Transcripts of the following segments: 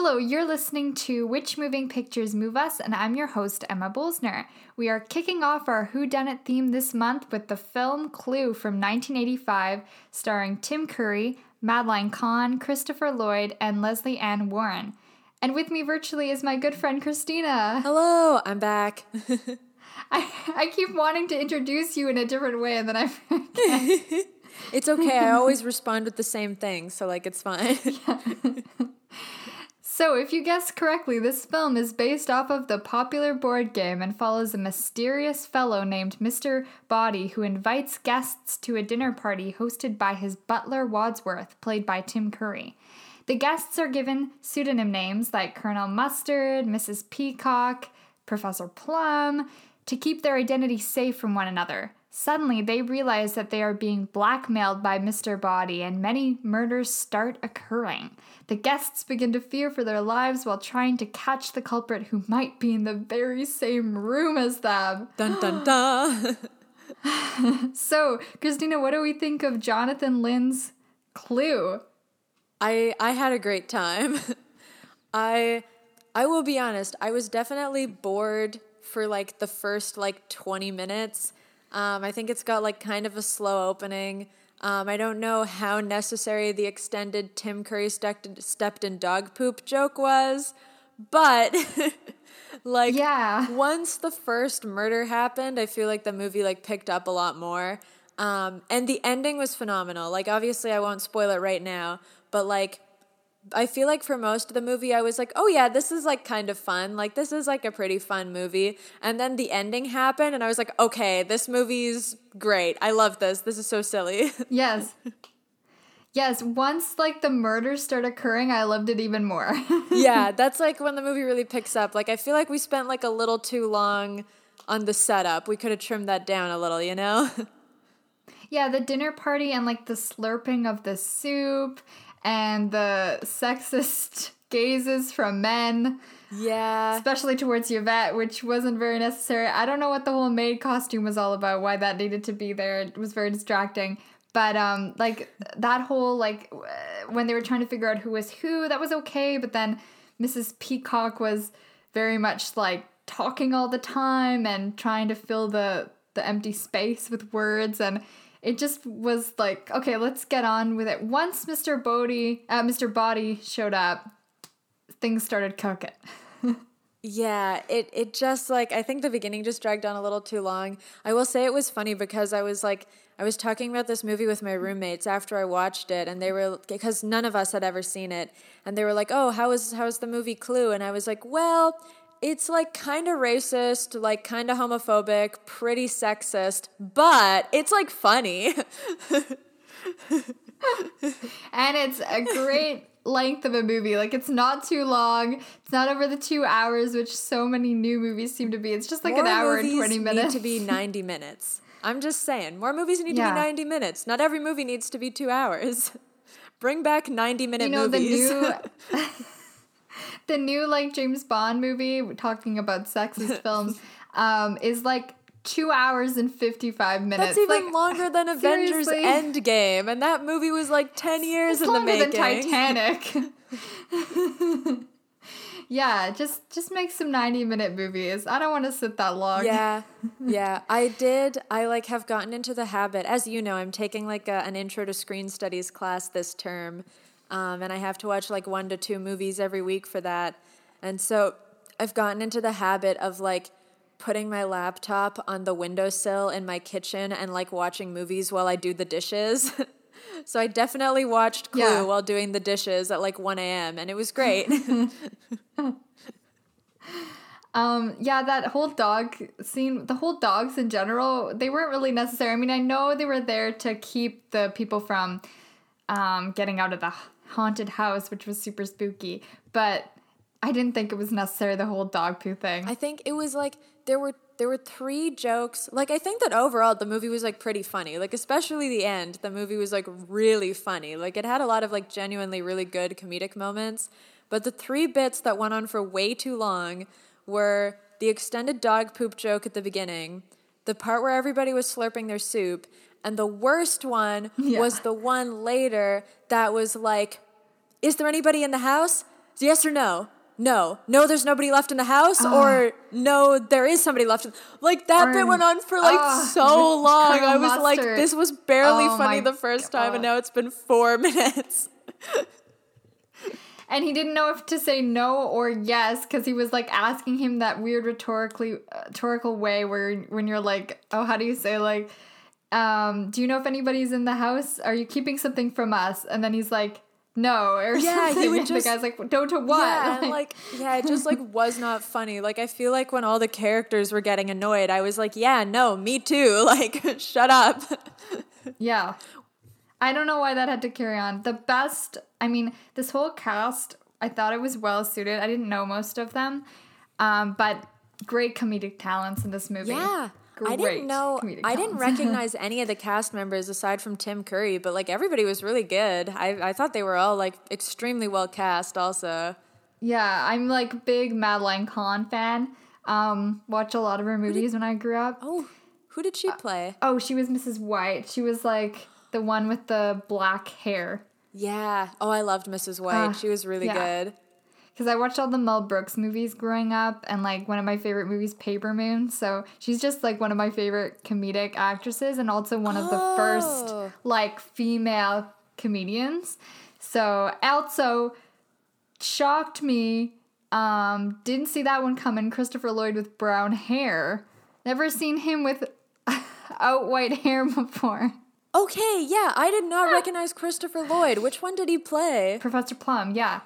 Hello, you're listening to Which Moving Pictures Move Us, and I'm your host, Emma Bolzner. We are kicking off our Who Done It theme this month with the film Clue from 1985, starring Tim Curry, Madeline Kahn, Christopher Lloyd, and Lesley Ann Warren. And with me virtually is my good friend Christina. Hello, I'm back. I, I keep wanting to introduce you in a different way, and then I forget. it's okay. I always respond with the same thing, so like it's fine. So, if you guessed correctly, this film is based off of the popular board game and follows a mysterious fellow named Mr. Body who invites guests to a dinner party hosted by his butler Wadsworth, played by Tim Curry. The guests are given pseudonym names like Colonel Mustard, Mrs. Peacock, Professor Plum to keep their identity safe from one another. Suddenly, they realize that they are being blackmailed by Mr. Body, and many murders start occurring. The guests begin to fear for their lives while trying to catch the culprit who might be in the very same room as them. Dun dun dun. so, Christina, what do we think of Jonathan Lynn's Clue? I I had a great time. I I will be honest, I was definitely bored for like the first like 20 minutes. Um, I think it's got like kind of a slow opening. Um, I don't know how necessary the extended Tim Curry stepped, stepped in dog poop joke was, but like yeah. once the first murder happened, I feel like the movie like picked up a lot more. Um, and the ending was phenomenal. Like obviously I won't spoil it right now, but like I feel like for most of the movie, I was like, oh yeah, this is like kind of fun. Like, this is like a pretty fun movie. And then the ending happened, and I was like, okay, this movie's great. I love this. This is so silly. Yes. Yes, once like the murders start occurring, I loved it even more. yeah, that's like when the movie really picks up. Like, I feel like we spent like a little too long on the setup. We could have trimmed that down a little, you know? yeah, the dinner party and like the slurping of the soup and the sexist gazes from men. Yeah. Especially towards Yvette, which wasn't very necessary. I don't know what the whole maid costume was all about, why that needed to be there. It was very distracting. But um like that whole like when they were trying to figure out who was who, that was okay, but then Mrs. Peacock was very much like talking all the time and trying to fill the the empty space with words and it just was like, okay, let's get on with it. Once Mr. Bodie, uh, Mr. Body showed up, things started cooking. yeah, it it just like I think the beginning just dragged on a little too long. I will say it was funny because I was like I was talking about this movie with my roommates after I watched it, and they were because none of us had ever seen it, and they were like, "Oh, how is how is the movie Clue?" And I was like, "Well." It's like kind of racist, like kind of homophobic, pretty sexist, but it's like funny. and it's a great length of a movie. Like it's not too long. It's not over the two hours, which so many new movies seem to be. It's just like more an hour and twenty minutes. Need to be ninety minutes. I'm just saying, more movies need yeah. to be ninety minutes. Not every movie needs to be two hours. Bring back ninety minute you know, movies. The new the new like James Bond movie talking about sexist films um, is like two hours and 55 minutes. That's even like, longer than Avengers seriously? Endgame. And that movie was like 10 years it's in the making. Than Titanic. yeah, just just make some 90 minute movies. I don't want to sit that long. Yeah. Yeah. I did I like have gotten into the habit. As you know, I'm taking like a, an intro to screen studies class this term. Um, and I have to watch like one to two movies every week for that. And so I've gotten into the habit of like putting my laptop on the windowsill in my kitchen and like watching movies while I do the dishes. so I definitely watched Clue yeah. while doing the dishes at like 1 a.m. and it was great. um, yeah, that whole dog scene, the whole dogs in general, they weren't really necessary. I mean, I know they were there to keep the people from um, getting out of the haunted house, which was super spooky. But I didn't think it was necessary the whole dog poo thing. I think it was like there were there were three jokes. Like I think that overall the movie was like pretty funny. Like especially the end, the movie was like really funny. Like it had a lot of like genuinely really good comedic moments. But the three bits that went on for way too long were the extended dog poop joke at the beginning, the part where everybody was slurping their soup, and the worst one yeah. was the one later that was like, Is there anybody in the house? yes or no? No, no, there's nobody left in the house, Ah. or no, there is somebody left. In, like that Or- bit went on for like Ah, so long. I was like, this was barely Oh funny the first time, and now it's been four minutes. And he didn't know if to say no or yes because he was like asking him that weird rhetorically uh, rhetorical way where when you're like, oh, how do you say like, um, do you know if anybody's in the house? Are you keeping something from us? And then he's like, no, or Yeah, he would just- the guy's like, no, to what? Yeah, and like yeah, it just like was not funny. Like I feel like when all the characters were getting annoyed, I was like, yeah, no, me too. Like shut up. Yeah. I don't know why that had to carry on. The best, I mean, this whole cast, I thought it was well suited. I didn't know most of them, um, but great comedic talents in this movie. Yeah. I didn't know I didn't recognize any of the cast members aside from Tim Curry, but like everybody was really good. I, I thought they were all like extremely well cast also. Yeah, I'm like big Madeline Kahn fan. Um, watch a lot of her movies when I grew up. Oh, who did she play? Oh, she was Mrs. White. She was like the one with the black hair. Yeah. Oh, I loved Mrs. White. Ah, she was really yeah. good. Because I watched all the Mel Brooks movies growing up, and like one of my favorite movies, Paper Moon. So she's just like one of my favorite comedic actresses, and also one of the Oh. first like female comedians. So also shocked me. Um, didn't see that one coming. Christopher Lloyd with brown hair. Never seen him with out white hair before. Okay, yeah, I did not recognize Christopher Lloyd. Which one did he play? Professor Plum, yeah.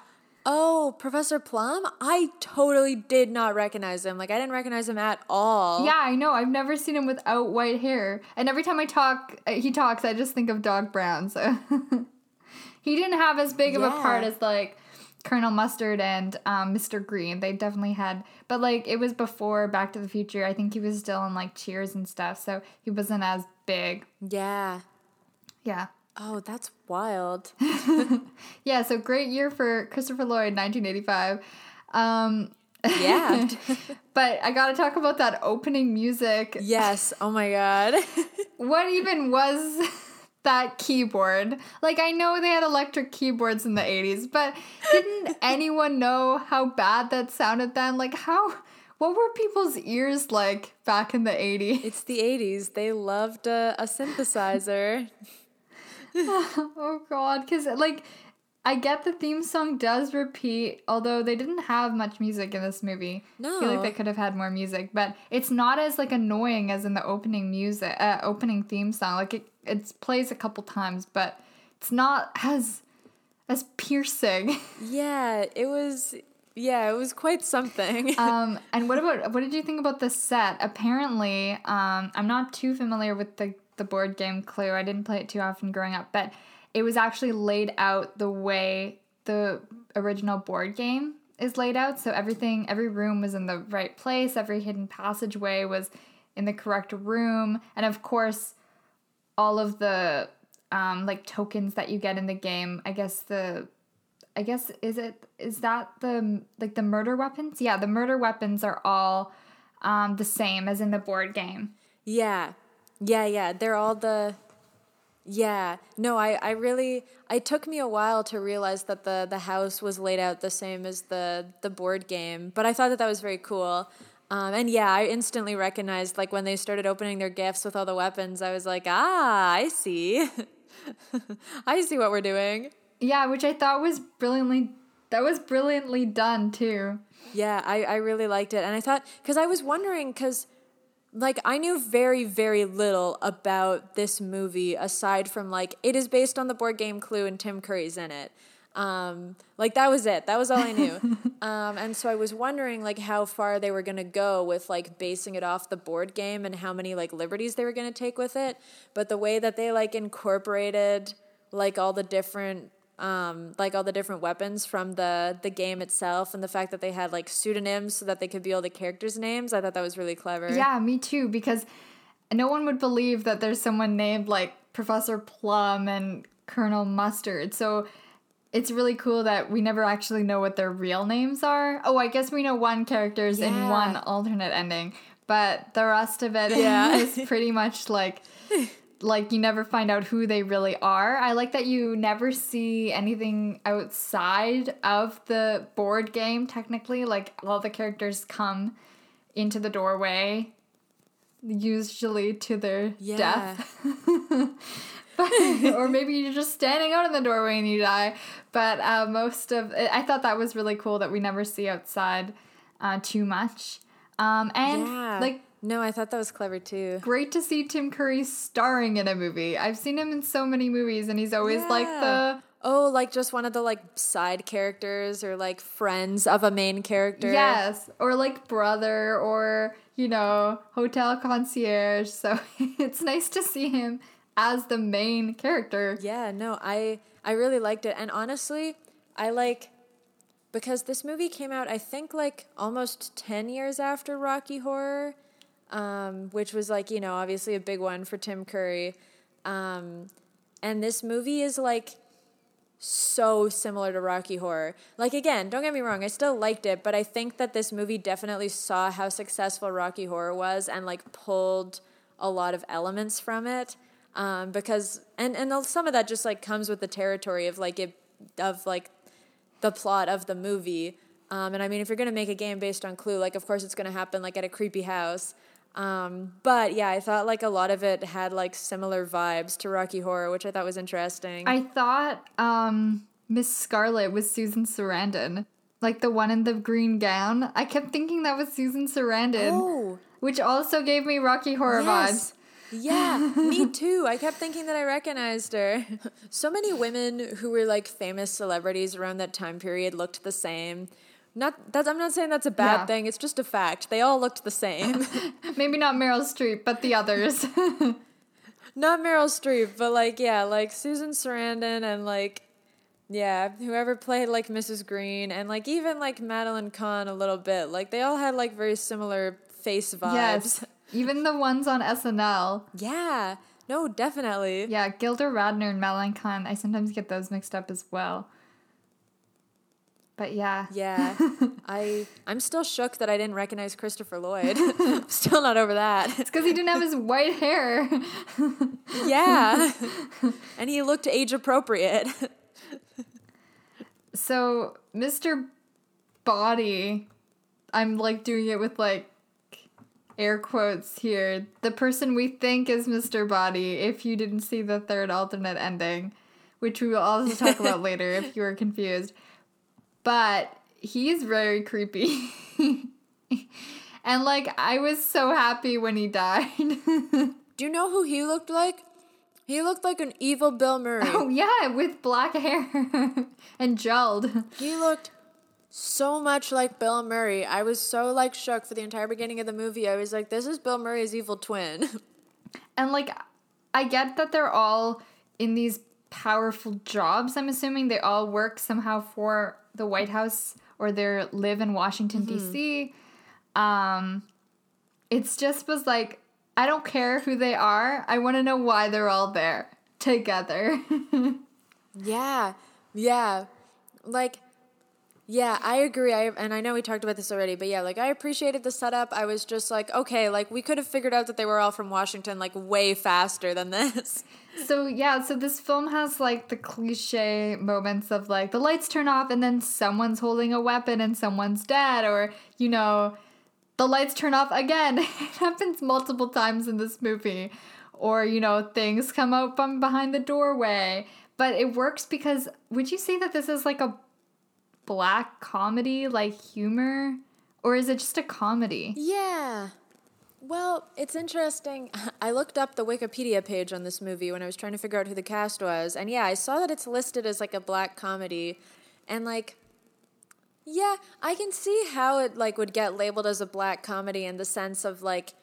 Oh, Professor Plum? I totally did not recognize him. Like I didn't recognize him at all. Yeah, I know. I've never seen him without white hair. And every time I talk, uh, he talks, I just think of Doc Brown. So he didn't have as big of a part as like Colonel Mustard and um, Mr. Green. They definitely had, but like it was before Back to the Future. I think he was still in like Cheers and stuff, so he wasn't as big. Yeah. Yeah. Oh, that's wild. Yeah, so great year for Christopher Lloyd, 1985. Um, Yeah. but I gotta talk about that opening music. yes. Oh my god. what even was that keyboard? Like, I know they had electric keyboards in the 80s, but didn't anyone know how bad that sounded then? Like, how. What were people's ears like back in the 80s? it's the 80s. They loved a, a synthesizer. Oh, God. Because, like, I get the theme song does repeat, although they didn't have much music in this movie. I feel like they could have had more music, but it's not as, like, annoying as in the opening music, uh, opening theme song. Like, it, it plays a couple times, but it's not as, as piercing. Yeah, it was yeah, it was quite something. um, and what about what did you think about the set? Apparently, um, I'm not too familiar with the the board game Clue. I didn't play it too often growing up, but it was actually laid out the way the original board game is laid out. So everything, every room was in the right place. Every hidden passageway was in the correct room, and of course, all of the um, like tokens that you get in the game. I guess the I guess is it is that the like the murder weapons? Yeah, the murder weapons are all um, the same as in the board game. yeah. Yeah, yeah. They're all the Yeah. No, I, I really it took me a while to realize that the the house was laid out the same as the the board game, but I thought that that was very cool. Um, and yeah, I instantly recognized like when they started opening their gifts with all the weapons, I was like, "Ah, I see. I see what we're doing." Yeah, which I thought was brilliantly that was brilliantly done too. Yeah, I, I really liked it. And I thought, because I was wondering, because like I knew very, very little about this movie aside from like it is based on the board game Clue and Tim Curry's in it. Um, like that was it. That was all I knew. um, and so I was wondering like how far they were gonna go with like basing it off the board game and how many like liberties they were gonna take with it. But the way that they like incorporated like all the different um, like all the different weapons from the the game itself, and the fact that they had like pseudonyms so that they could be all the characters' names. I thought that was really clever. Yeah, me too. Because no one would believe that there's someone named like Professor Plum and Colonel Mustard. So it's really cool that we never actually know what their real names are. Oh, I guess we know one character's in one alternate ending, but the rest of it is Yeah. pretty much like like you never find out who they really are. I like that you never see anything outside of the board game technically. Like all the characters come into the doorway usually to their Yeah. death. or maybe you're just standing out in the doorway and you die. But uh, most of I thought that was really cool that we never see outside uh, too much. Um, and yeah. like no, I thought that was clever too. great to see Tim Curry starring in a movie. I've seen him in so many movies, and he's always like the Oh, like just one of the like side characters or like friends of a main character. yes, or like brother, or you know, hotel concierge. So it's nice to see him as the main character. Yeah, no, I I really liked it. And honestly, I like because this movie came out I think like almost 10 years after Rocky Horror, um, which was like, you know, obviously a big one for Tim Curry. Um, and this movie is like so similar to Rocky Horror. Like again, don't get me wrong, I still liked it, but I think that this movie definitely saw how successful Rocky Horror was and like pulled a lot of elements from it. Um, because and and some of that just like comes with the territory of like it of like the plot of the movie. Um, and I mean, if you're gonna make a game based on Clue, like of course it's gonna happen like at a creepy house. Um, but yeah, I thought like a lot of it had like similar vibes to Rocky Horror, which I thought was interesting. I thought um, Miss Scarlet was Susan Sarandon, like the one in the green gown. I kept thinking that was Susan Sarandon, oh, which also gave me Rocky Horror vibes. Yeah, me too. I kept thinking that I recognized her. So many women who were like famous celebrities around that time period looked the same. Not that I'm not saying that's a bad Yeah. thing. It's just a fact. They all looked the same. Maybe not Meryl Streep, but the others. not Meryl Streep, but like yeah, like Susan Sarandon and like yeah, whoever played like Mrs. Green and like even like Madeline Kahn a little bit. Like they all had like very similar face vibes. yes, even the ones on SNL. Yeah. No, definitely. Yeah, Gilda Radner and Madeline Kahn. I sometimes get those mixed up as well. But yeah. Yeah. I I'm still shook that I didn't recognize Christopher Lloyd. still not over that. It's because he didn't have his white hair. Yeah. and he looked age appropriate. So, Mr. Body, I'm like doing it with like air quotes here. The person we think is Mr. Body, if you didn't see the third alternate ending, which we will also talk about later if you are confused. But he's very creepy. and like, I was so happy when he died. Do you know who he looked like? He looked like an evil Bill Murray. oh, yeah, with black hair and gelled. He looked so much like Bill Murray. I was so like shook for the entire beginning of the movie. I was like, this is Bill Murray's evil twin. And like, I get that they're all in these powerful jobs. I'm assuming they all work somehow for the White House or they live in Washington D.C. Um, it's just was like I don't care who they are. I want to know why they're all there together. Yeah, yeah, like, yeah, I agree. I and I know we talked about this already, but yeah, like I appreciated the setup. I was just like, okay, like we could have figured out that they were all from Washington like way faster than this. so yeah, so this film has like the cliche moments of like the lights turn off and then someone's holding a weapon and someone's dead, or you know, the lights turn off again. it happens multiple times in this movie. Or, you know, things come out from behind the doorway. But it works because would you say that this is like a black comedy, like humor? Or is it just a comedy? Yeah. Well, it's interesting. I looked up the Wikipedia page on this movie when I was trying to figure out who the cast was. And yeah, I saw that it's listed as like a black comedy. And like yeah, I can see how it like would get labeled as a black comedy in the sense of like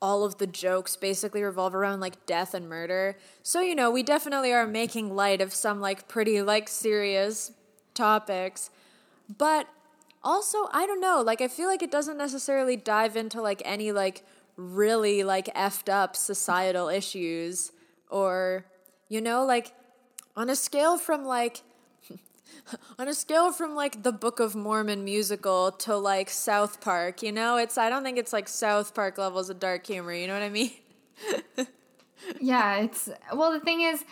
all of the jokes basically revolve around like death and murder. So, you know, we definitely are making light of some like pretty like serious topics. But also, I don't know, like I feel like it doesn't necessarily dive into like any like really like effed up societal issues or you know, like on a scale from like on a scale from like the Book of Mormon musical to like South Park, you know, it's I don't think it's like South Park levels of dark humor, you know what I mean? yeah, it's well the thing is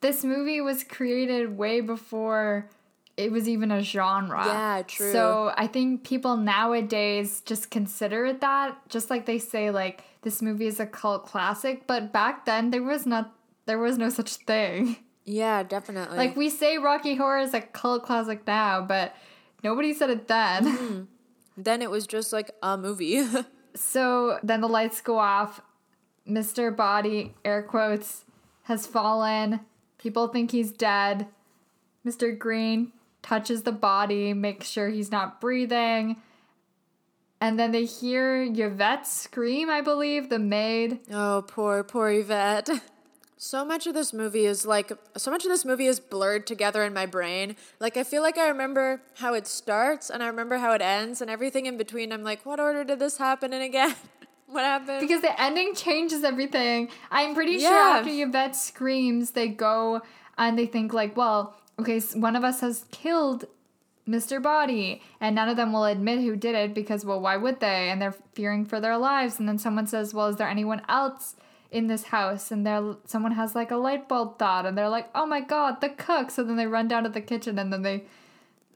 this movie was created way before it was even a genre. Yeah, true. So I think people nowadays just consider it that, just like they say like this movie is a cult classic, but back then there was not there was no such thing. Yeah, definitely. Like we say Rocky Horror is a cult classic now, but nobody said it then. Mm-hmm. then it was just like a movie. so then the lights go off. Mr. Body, air quotes, has fallen. People think he's dead. Mr. Green touches the body, makes sure he's not breathing. And then they hear Yvette scream, I believe, the maid. oh, poor, poor Yvette. So much of this movie is like, so much of this movie is blurred together in my brain. Like, I feel like I remember how it starts and I remember how it ends, and everything in between, I'm like, what order did this happen in again? what happened? Because the ending changes everything. I'm pretty sure after Yvette screams, they go and they think, like, well, okay, one of us has killed Mr. Body, and none of them will admit who did it because, well, why would they? And they're fearing for their lives. And then someone says, well, is there anyone else in this house? And there, someone has like a light bulb thought, and they're like, oh my god, the cook. So then they run down to the kitchen, and then they,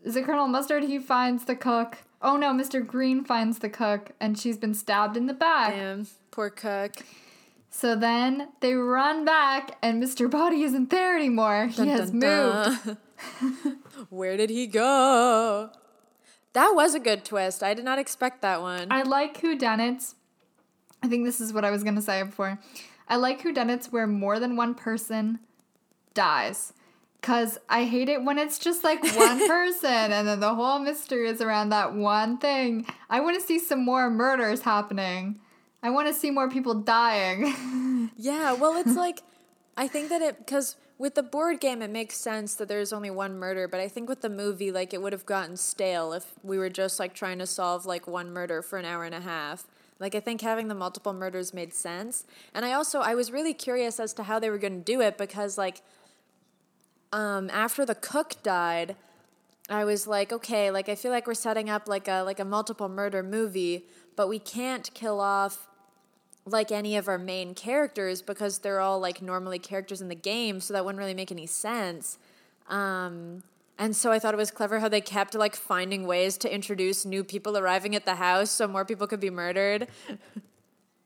is it Colonel Mustard? He finds the cook. Oh no, Mr. Green finds the cook, and she's been stabbed in the back. Damn, poor cook. So then they run back, and Mr. Body isn't there anymore. He Dun, has dun, moved. dun. Where did he go? That was a good twist. I did not expect that one. I like Who whodunits. I think this is what I was gonna say before. I like Who whodunits where more than one person dies. Cause I hate it when it's just like one person and then the whole mystery is around that one thing. I wanna see some more murders happening. I wanna see more people dying. Yeah, well, it's like I think that it because with the board game it makes sense that there's only one murder, but I think with the movie like it would have gotten stale if we were just like trying to solve like one murder for an hour and a half. Like I think having the multiple murders made sense. And I also I was really curious as to how they were going to do it because like um after the cook died, I was like, okay, like I feel like we're setting up like a like a multiple murder movie, but we can't kill off like any of our main characters because they're all like normally characters in the game, so that wouldn't really make any sense. Um, and so I thought it was clever how they kept like finding ways to introduce new people arriving at the house so more people could be murdered.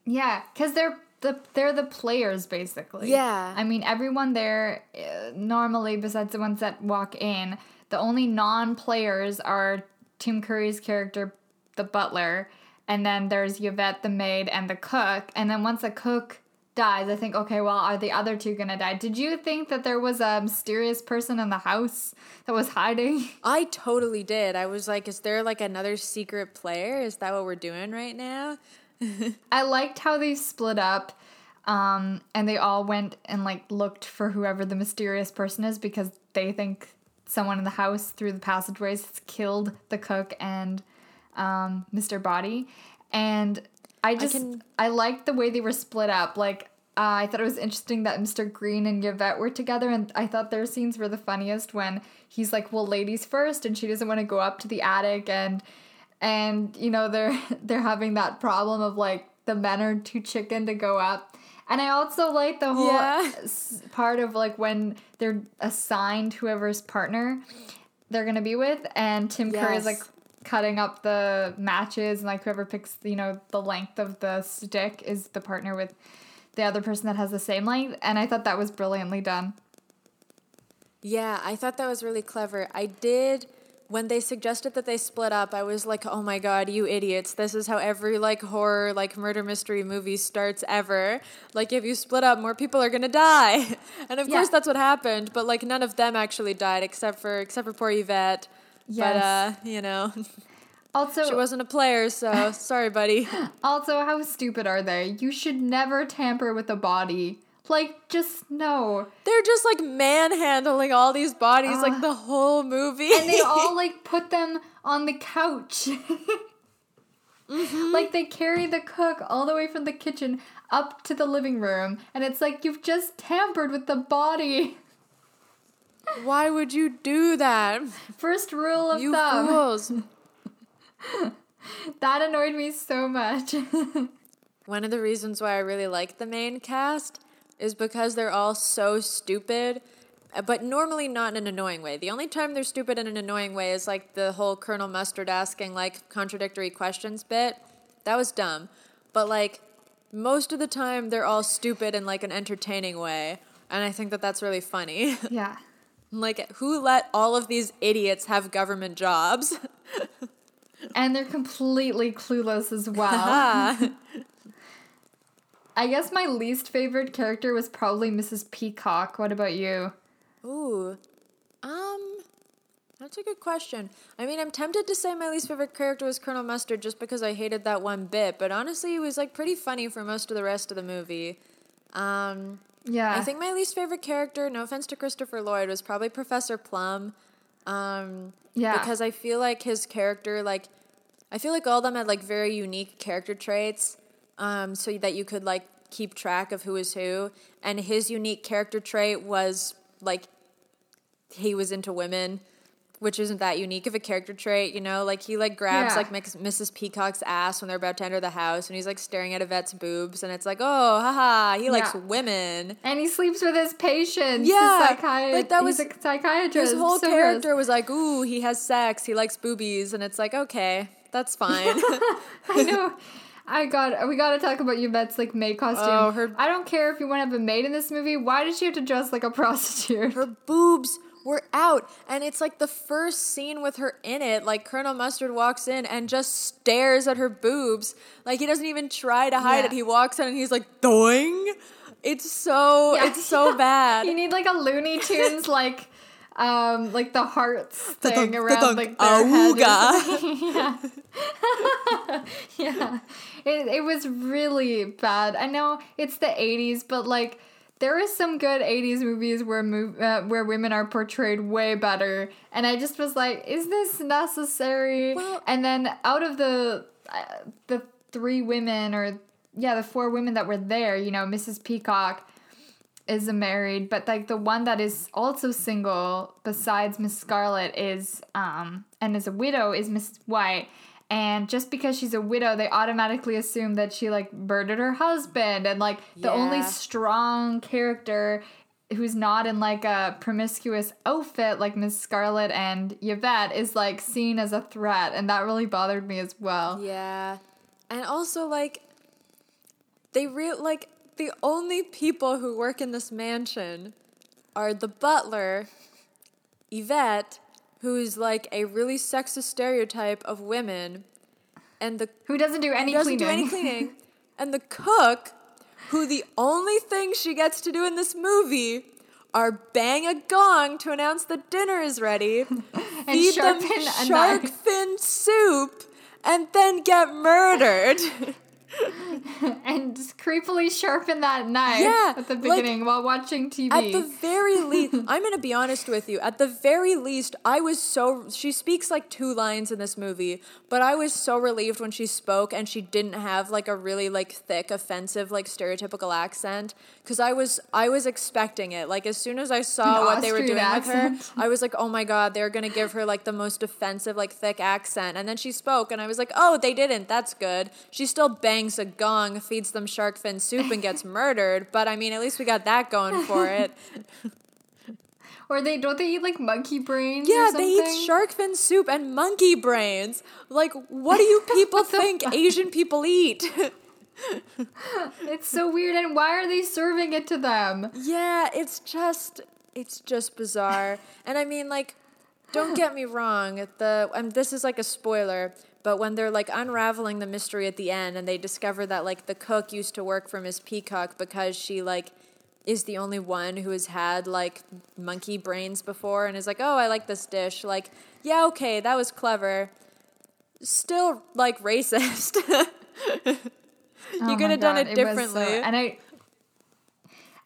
Yeah, because they're the they're the players basically. Yeah. I mean, everyone there uh, normally, besides the ones that walk in, the only non-players are Tim Curry's character, the butler, and then there's Yvette, the maid, and the cook. And then once the cook dies, I think, okay, well, are the other two gonna die? Did you think that there was a mysterious person in the house that was hiding? I totally did. I was like, is there like another secret player? Is that what we're doing right now? I liked how they split up um, and they all went and like looked for whoever the mysterious person is because they think someone in the house through the passageways has killed the cook and um, Mr. Body. And I just I, can- liked the way they were split up. Like uh, I thought it was interesting that Mr. Green and Yvette were together, and I thought their scenes were the funniest when he's like, "Well, ladies first, and she doesn't want to go up to the attic, and and you know they're they're having that problem of like the men are too chicken to go up. And I also like the whole Yeah. part of like when they're assigned whoever's partner they're gonna be with, and Tim Curry is like cutting up the matches, and like whoever picks you know the length of the stick is the partner with the other person that has the same length. And I thought that was brilliantly done. Yeah, I thought that was really clever. I did when they suggested that they split up, I was like, "Oh my god, you idiots. This is how every like horror like murder mystery movie starts ever. Like if you split up, more people are going to die." And of Yeah. course that's what happened, but like none of them actually died except for except for poor Yvette. But uh, you know, Also, she wasn't a player, so sorry, buddy. Also, how stupid are they? You should never tamper with a body. Like, just no. They're just like manhandling all these bodies like the whole movie. And they all like put them on the couch. Like they carry the cook all the way from the kitchen up to the living room, and it's like you've just tampered with the body. Why would you do that? First rule of You thumb. fools. That annoyed me so much. One of the reasons why I really like the main cast is because they're all so stupid, uh, but normally not in an annoying way. The only time they're stupid in an annoying way is like the whole Colonel Mustard asking like contradictory questions bit. That was dumb. But like most of the time they're all stupid in like an entertaining way, and I think that that's really funny. Yeah. Like who let all of these idiots have government jobs? And they're completely clueless as well. I guess my least favorite character was probably Mrs. Peacock. What about you? Ooh. Um that's a good question. I mean, I'm tempted to say my least favorite character was Colonel Mustard just because I hated that one bit, but honestly, he was like pretty funny for most of the rest of the movie. Um Yeah. I think my least favorite character, no offense to Christopher Lloyd, was probably Professor Plum. Um, Yeah. Because I feel like his character, like, I feel like all of them had like very unique character traits, um, so that you could like keep track of who is who. And his unique character trait was like he was into women. Which isn't that unique of a character trait, you know? Like he like grabs Yeah. like Mrs. Peacock's ass when they're about to enter the house, and he's like staring at Yvette's boobs, and it's like, oh, haha, he likes women. and he sleeps with his patients. Yeah, the psychiat- like, that was- a psychiatrist. His whole so character was like, ooh, he has sex, he likes boobies, and it's like, okay, that's fine. I know. I got. We got to talk about Yvette's like maid costume. Oh, her- I don't care if you want to have a maid in this movie. Why did she have to dress like a prostitute? her boobs were out, and it's like the first scene with her in it. Like Colonel Mustard walks in and just stares at her boobs. Like he doesn't even try to hide Yeah. it. He walks in and he's like, doing. It's so, Yeah. it's so bad. you need like a Looney Tunes like. Um, like the hearts thing thunk, around thunk, like their head. or yeah, yeah. It it was really bad. I know it's the '80s, but like there is some good '80s movies where mov- uh, where women are portrayed way better, and I just was like, is this necessary? Well- and then out of the uh, the three women or yeah, the four women that were there, you know, Mrs. Peacock is a married, but like the one that is also single besides Miss Scarlet is um and is a widow is Miss White. And just because she's a widow, they automatically assume that she like murdered her husband and like the only strong character who's not in like a promiscuous outfit like Miss Scarlet and Yvette is like seen as a threat and that really bothered me as well. Yeah. And also like they real like the only people who work in this mansion are the butler, Yvette, who's like a really sexist stereotype of women, and the Who doesn't do any doesn't cleaning. do any cleaning, and the cook, who the only thing she gets to do in this movie are bang a gong to announce that dinner is ready, and feed them shark fin soup, and then get murdered. and just creepily sharpen that knife Yeah, at the like, beginning while watching TV. At the very least, I'm going to be honest with you. At the very least, I was so. She speaks like two lines in this movie, but I was so relieved when she spoke and she didn't have like a really like thick, offensive, like stereotypical accent. Because I was, I was expecting it. Like as soon as I saw An what they were doing accent. with her, I was like, oh my god, they're going to give her like the most offensive, like thick accent. And then she spoke, and I was like, oh, they didn't. That's good. She still bangs a gong, feeds them shark fin soup, and gets murdered. But I mean, at least we got that going for it. or they don't they eat like monkey brains? or Yeah, they eat shark fin soup and monkey brains. Like, what do you people think fuck? Asian people eat? It's so weird. And why are they serving it to them? yeah, it's just it's just bizarre. and I mean, like, don't get me wrong. The and this is like a spoiler, but when they're like unraveling the mystery at the end, and they discover that like the cook used to work for Miss Peacock because she like is the only one who has had like monkey brains before and is like, oh, I like this dish. Like, yeah, okay, that was clever. Still like racist. Oh you could my have done God, it was so- differently. and I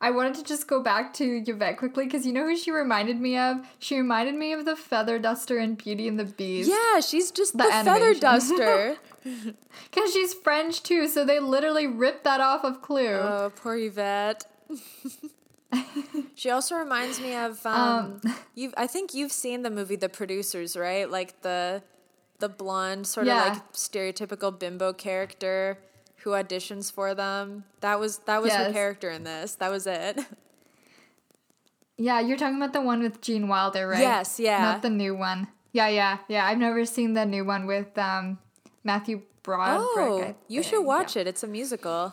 I wanted to just go back to Yvette quickly because you know who she reminded me of? She reminded me of the feather duster in Beauty and the Beast. yeah, she's just The the, feather duster. Because she's French too, so they literally ripped that off of Clue. Oh, poor Yvette. she also reminds me of um, you've I think you've seen the movie The Producers, right? Like the the blonde sort Yeah. of like stereotypical bimbo character who auditions for them. That was that was her character in this. That was it. Yeah, you're talking about the one with Gene Wilder, right? Yes, yeah. Not the new one. Yeah, yeah, yeah. I've never seen the new one with um, Matthew Broderick. Oh, you should watch it. It's a musical.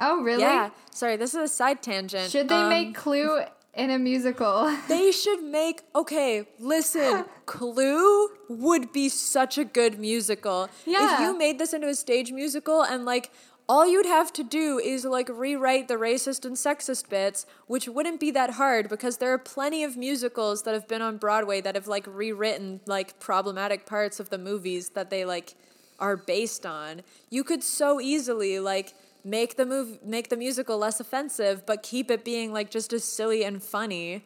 Oh, really? Yeah. Sorry, this is a side tangent. Should they Um, make Clue in a musical? They should make okay, listen, Clue would be such a good musical. Yeah. If you made this into a stage musical and like all you'd have to do is like rewrite the racist and sexist bits, which wouldn't be that hard because there are plenty of musicals that have been on Broadway that have like rewritten like problematic parts of the movies that they like are based on. You could so easily like make the move make the musical less offensive but keep it being like just as silly and funny.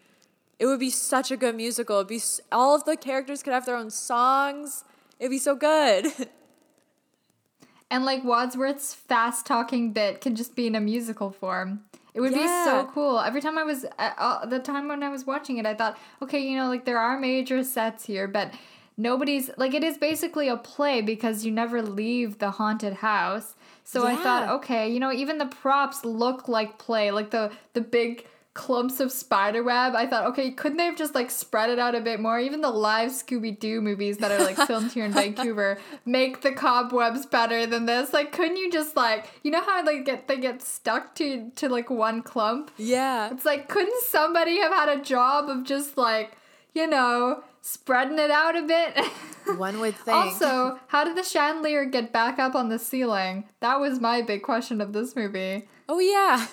It would be such a good musical. It'd be all of the characters could have their own songs. It'd be so good. and like Wadsworth's fast talking bit can just be in a musical form. It would be so cool. Every time I was, uh, the time when I was watching it, I thought, okay, you know, like there are major sets here, but nobody's, like it is basically a play because you never leave the haunted house. So I thought, okay, you know, even the props look like play, like the, the big clumps of spider web. I thought, okay, couldn't they have just like spread it out a bit more? Even the live Scooby Doo movies that are like filmed here in Vancouver make the cobwebs better than this. Like, couldn't you just like, you know how like get they get stuck to to like one clump? yeah. It's like, couldn't somebody have had a job of just like, you know, spreading it out a bit? One would think. also, how did the chandelier get back up on the ceiling? That was my big question of this movie. oh yeah.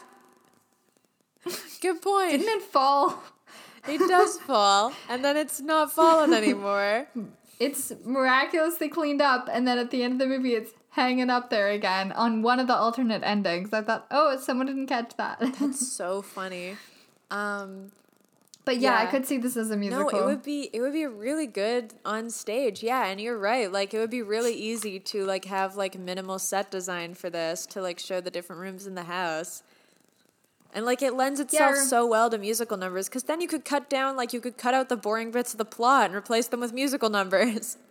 Good point. Didn't it fall? It does fall, and then it's not falling anymore. It's miraculously cleaned up, and then at the end of the movie, it's hanging up there again on one of the alternate endings. I thought, oh, someone didn't catch that. That's so funny. Um, but yeah, I could see this as a musical. No, it would be it would be really good on stage. Yeah, and you're right. Like it would be really easy to like have like minimal set design for this to like show the different rooms in the house. And like it lends itself Yeah. so well to musical numbers cuz then you could cut down like you could cut out the boring bits of the plot and replace them with musical numbers.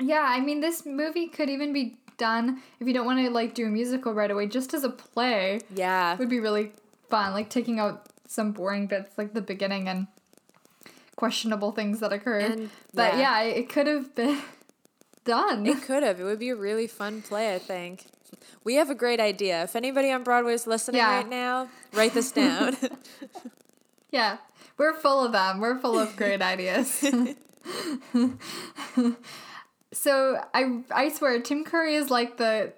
Yeah, I mean, this movie could even be done if you don't want to like do a musical right away, just as a play. Yeah. would be really fun, like taking out some boring bits, like the beginning and questionable things that occur. And- but yeah. yeah, it could have been done. It could have. It would be a really fun play, I think. We have a great idea. If anybody on Broadway is listening Yeah. right now, write this down. Yeah, we're full of them. We're full of great ideas. so I I swear Tim Curry is like the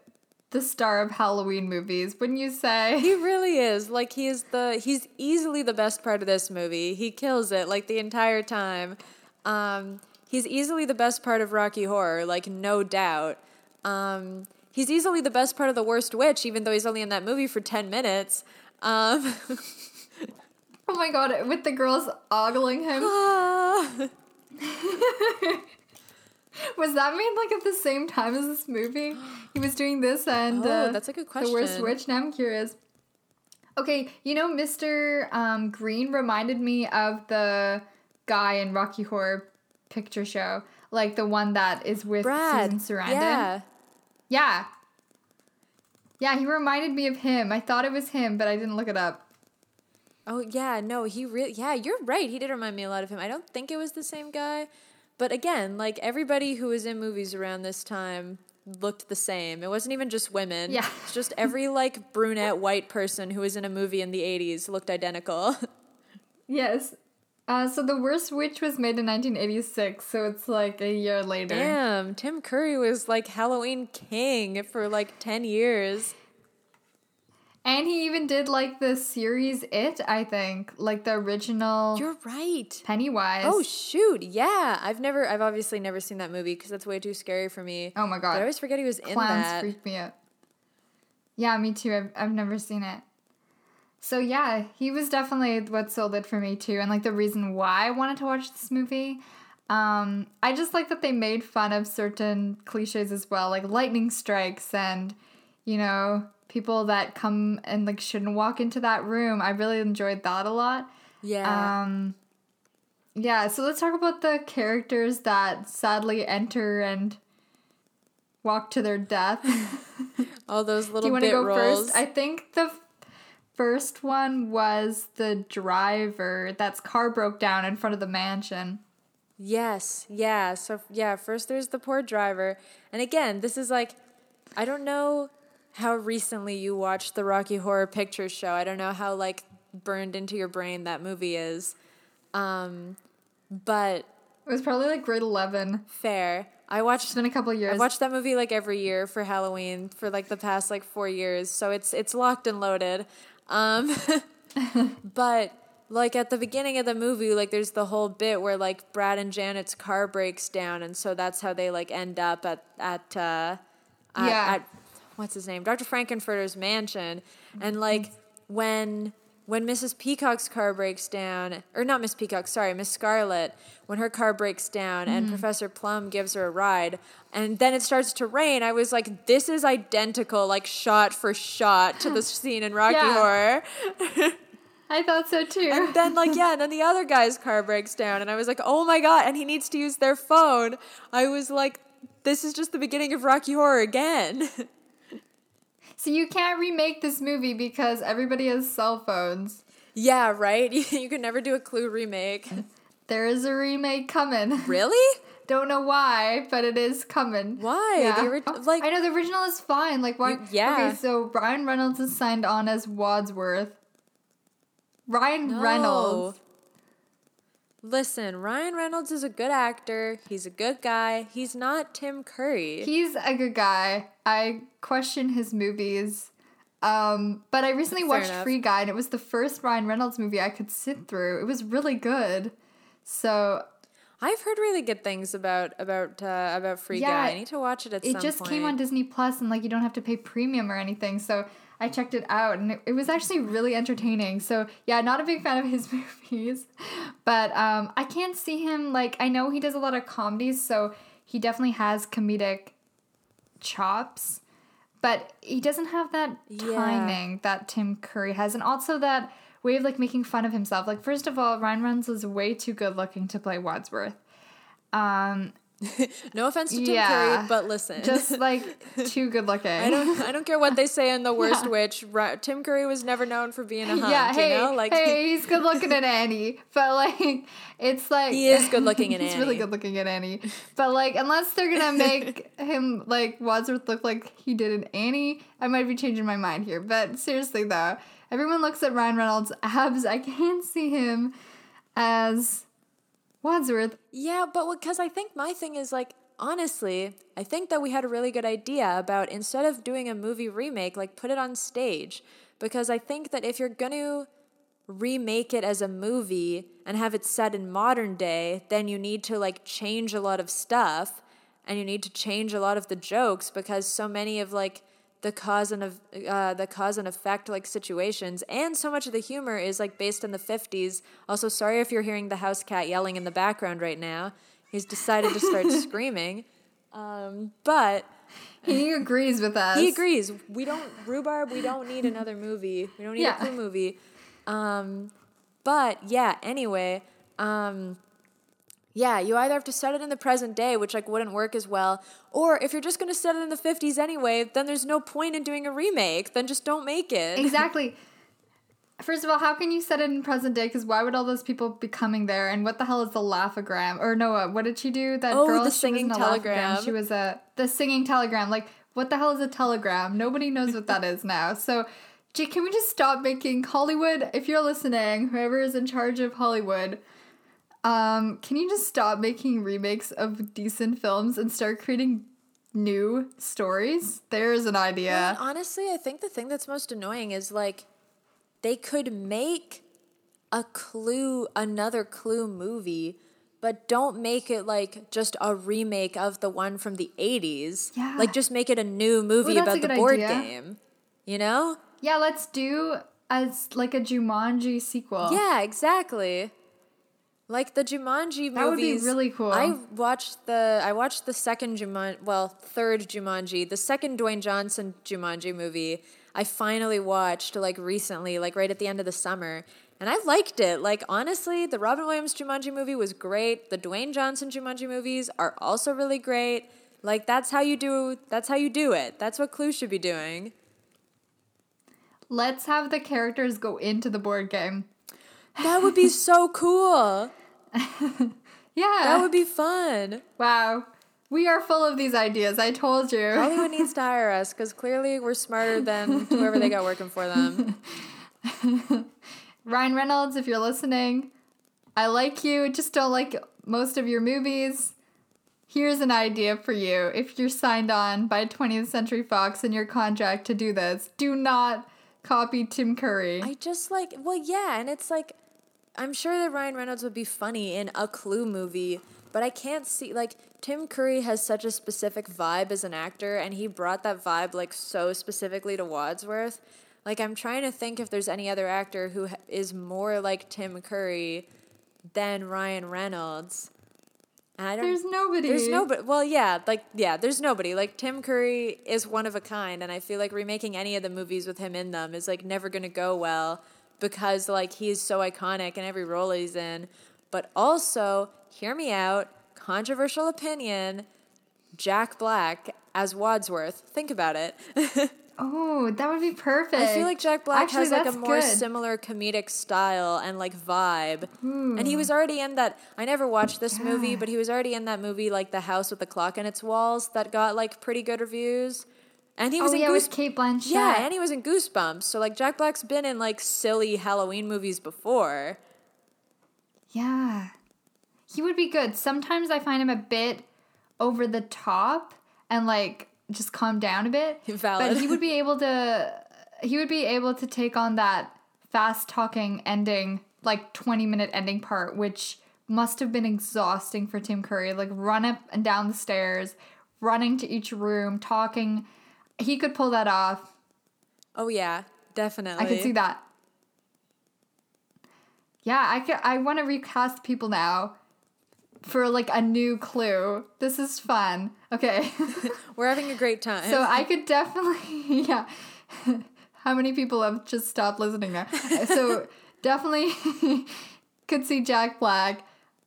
the star of Halloween movies, wouldn't you say? He really is. Like he is the he's easily the best part of this movie. He kills it like the entire time. Um he's easily the best part of Rocky Horror, like no doubt. Um he's easily the best part of The Worst Witch even though he's only in that movie for 10 minutes. Um Oh my god, with the girls ogling him. ah. Was that made like at the same time as this movie? He was doing this and Oh, uh, that's a good question. The worst witch. Now I'm curious. Okay, you know, Mr. Um, Green reminded me of the guy in Rocky Horror Picture Show, like the one that is with Brad. Susan Sarandon. Yeah. yeah, yeah. He reminded me of him. I thought it was him, but I didn't look it up. Oh yeah, no, he really yeah, you're right. He did remind me a lot of him. I don't think it was the same guy. But again, like everybody who was in movies around this time looked the same. It wasn't even just women. Yeah. It's just every like brunette white person who was in a movie in the 80s looked identical. Yes. Uh, so the worst witch was made in 1986, so it's like a year later. Damn, Tim Curry was like Halloween king for like 10 years. And he even did like the series It, I think, like the original You're right. Pennywise. Oh shoot, yeah. I've never I've obviously never seen that movie because that's way too scary for me. Oh my But I always forget he was in Clowns that. freak me out. Yeah, me too. I've, I've never seen it. So yeah, he was definitely what sold it for me too, and like the reason why I wanted to watch this movie. Um, I just like that they made fun of certain cliches as well, like lightning strikes and you know people that come and like shouldn't walk into that room. I really enjoyed that a lot. Yeah. Um, yeah, so let's talk about the characters that sadly enter and walk to their death. All those little Do you want to go rolls. first? I think the first one was the driver that's car broke down in front of the mansion. Yes, yeah. So yeah, first there's the poor driver. And again, this is like I don't know how recently you watched the Rocky Horror Picture Show. I don't know how like burned into your brain that movie is. Um but It was probably like grade 11. fair. I watched It's been a couple years. I watched that movie like every year for Halloween for like the past like 4 years. So it's it's locked and loaded. Um but like at the beginning of the movie like there's the whole bit where like Brad and Janet's car breaks down and so that's how they like end up at at uh at, Yeah. at what's his name? Dr. Frank-N-Furter's mansion and like when when Mrs. Peacock's car breaks down, or not Miss Peacock, sorry, Miss Scarlet, when her car breaks down and mm-hmm. Professor Plum gives her a ride, and then it starts to rain, I was like, this is identical, like shot for shot to the scene in Rocky Yeah. Horror. I thought so too. And then, like, yeah, and then the other guy's car breaks down, and I was like, oh my god, and he needs to use their phone. I was like, this is just the beginning of Rocky Horror again. so you can't remake this movie because everybody has cell phones. yeah, right? You can never do a Clue remake. There is a remake coming. Really? Don't know why, but it is coming. Why? The ori- Oh, like- I know the original is fine. Like why? Yeah. Okay, so Ryan Reynolds is signed on as Wadsworth. Ryan Reynolds. Listen, Ryan Reynolds is a good actor. He's a good guy. He's not Tim Curry. He's a good guy. I question his movies. Um, but I recently Fair watched enough. Free Guy and it was the first Ryan Reynolds movie I could sit through. It was really good. So I've heard really good things about about uh, about Free Yeah, Guy. I need to watch it at it some just point. came on Disney Plus and like you don't have to pay premium or anything. So I checked it out and it, it was actually really entertaining. So yeah, not a big fan of his movies, but um, I can't see him like I know he does a lot of comedies, so he definitely has comedic chops, but he doesn't have that Yeah. timing that Tim Curry has, and also that way of like making fun of himself. Like first of all, Ryan Reynolds is way too good looking to play Wadsworth. Um, no offense to Tim Yeah. Curry, but listen, just like too good looking. I don't I don't care what they say in The Worst Yeah. Witch. Ri- Tim Curry was never known for being a hunk. yeah, hey, you know, like hey, he's good looking in Annie, but like, it's like He is good looking in he's really good looking in Annie, but like, unless they're gonna make him like Wadsworth look like he did in Annie, I might be changing my mind here. But seriously though, everyone looks at Ryan Reynolds' abs. I can't see him as Wadsworth. Yeah, but because I think my thing is like honestly, I think that we had a really good idea about instead of doing a movie remake, like put it on stage. Because I think that if you're gonna remake it as a movie and have it set in modern day, then you need to like change a lot of stuff and you need to change a lot of the jokes because so many of like the cause and of uh, the cause and effect like situations and so much of the humor is like based in the 50s also sorry if you're hearing the house cat yelling in the background right now he's decided to start screaming um, but He agrees with us. he agrees. We don't rhubarb. We don't need another movie. We don't need Yeah. a Clue movie. Um, but yeah. Anyway, um, yeah. You either have to set it in the present day, which like wouldn't work as well, or if you're just going to set it in the 50s anyway, then there's no point in doing a remake. Then just don't make it. Exactly. First of all, how can you set it in present day? Because why would all those people be coming there? And what the hell is the laughogram? Or no, uh, what did she do? That Oh, girl, the singing wasn't a laughogram, telegram. She was a the singing telegram. Like, what the hell is a telegram? Nobody knows what that is now. So, can we just stop making Hollywood? If you're listening, whoever is in charge of Hollywood, um, can you just stop making remakes of decent films and start creating new stories? There's an idea. And honestly, I think the thing that's most annoying is like they could make a clue another clue movie but don't make it like just a remake of the one from the 80s Yeah. like just make it a new movie a about the board idea. game you know Yeah, let's do as like a Jumanji sequel. yeah exactly like the Jumanji movies. That would be really cool. I watched the I watched the second Jumanji, well, third Jumanji, the second Dwayne Johnson Jumanji movie. I finally watched like recently, like right at the end of the summer, and I liked it. Like honestly, the Robin Williams Jumanji movie was great. The Dwayne Johnson Jumanji movies are also really great. Like that's how you do that's how you do it. That's what Clue should be doing. Let's have the characters go into the board game. That would be so cool. Yeah. That would be fun. wow. We are full of these ideas. I told you. Hollywood needs to hire us because clearly we're smarter than whoever they got working for them. Ryan Reynolds, if you're listening, I like you, just don't like most of your movies. Here's an idea for you. If you're signed on by 20th Century Fox in your contract to do this, do not copy Tim Curry. I just like, well, yeah, and it's like, I'm sure that Ryan Reynolds would be funny in a Clue movie, but I can't see, like, Tim Curry has such a specific vibe as an actor, and he brought that vibe, like, so specifically to Wadsworth. Like, I'm trying to think if there's any other actor who is more like Tim Curry than Ryan Reynolds. And I don't, There's nobody. There's nobody. Well, yeah, like yeah, there's nobody. Like Tim Curry is one of a kind, and I feel like remaking any of the movies with him in them is like never gonna go well because like he's so iconic in every role he's in. But also, hear me out. Controversial opinion: Jack Black as Wadsworth. Think about it. Oh, that would be perfect. I feel like Jack Black Actually, has like a more good. similar comedic style and like vibe. And he hmm. was already in that. I never watched this movie, but he was already in that movie, like The House with the Clock in Its Walls, that got like pretty good reviews. And he oh, was Oh in yeah, Goose. with Cate Blanchett. yeah, and he was in Goosebumps. So like Jack Black's been in like silly Halloween movies before. Yeah. He would be good. Sometimes I find him a bit over the top and like just calm down a bit. Valid. But he would be able to he would be able to take on that fast talking ending, like 20 minute ending part, which must have been exhausting for Tim Curry. Like run up and down the stairs, running to each room, talking. He could pull that off. Oh yeah, definitely. I could see that. Yeah, I could, I want to recast people now for like a new clue. This is fun. Okay. We're having a great time. so I could definitely yeah. How many people have just stopped listening now? So definitely could see Jack Black.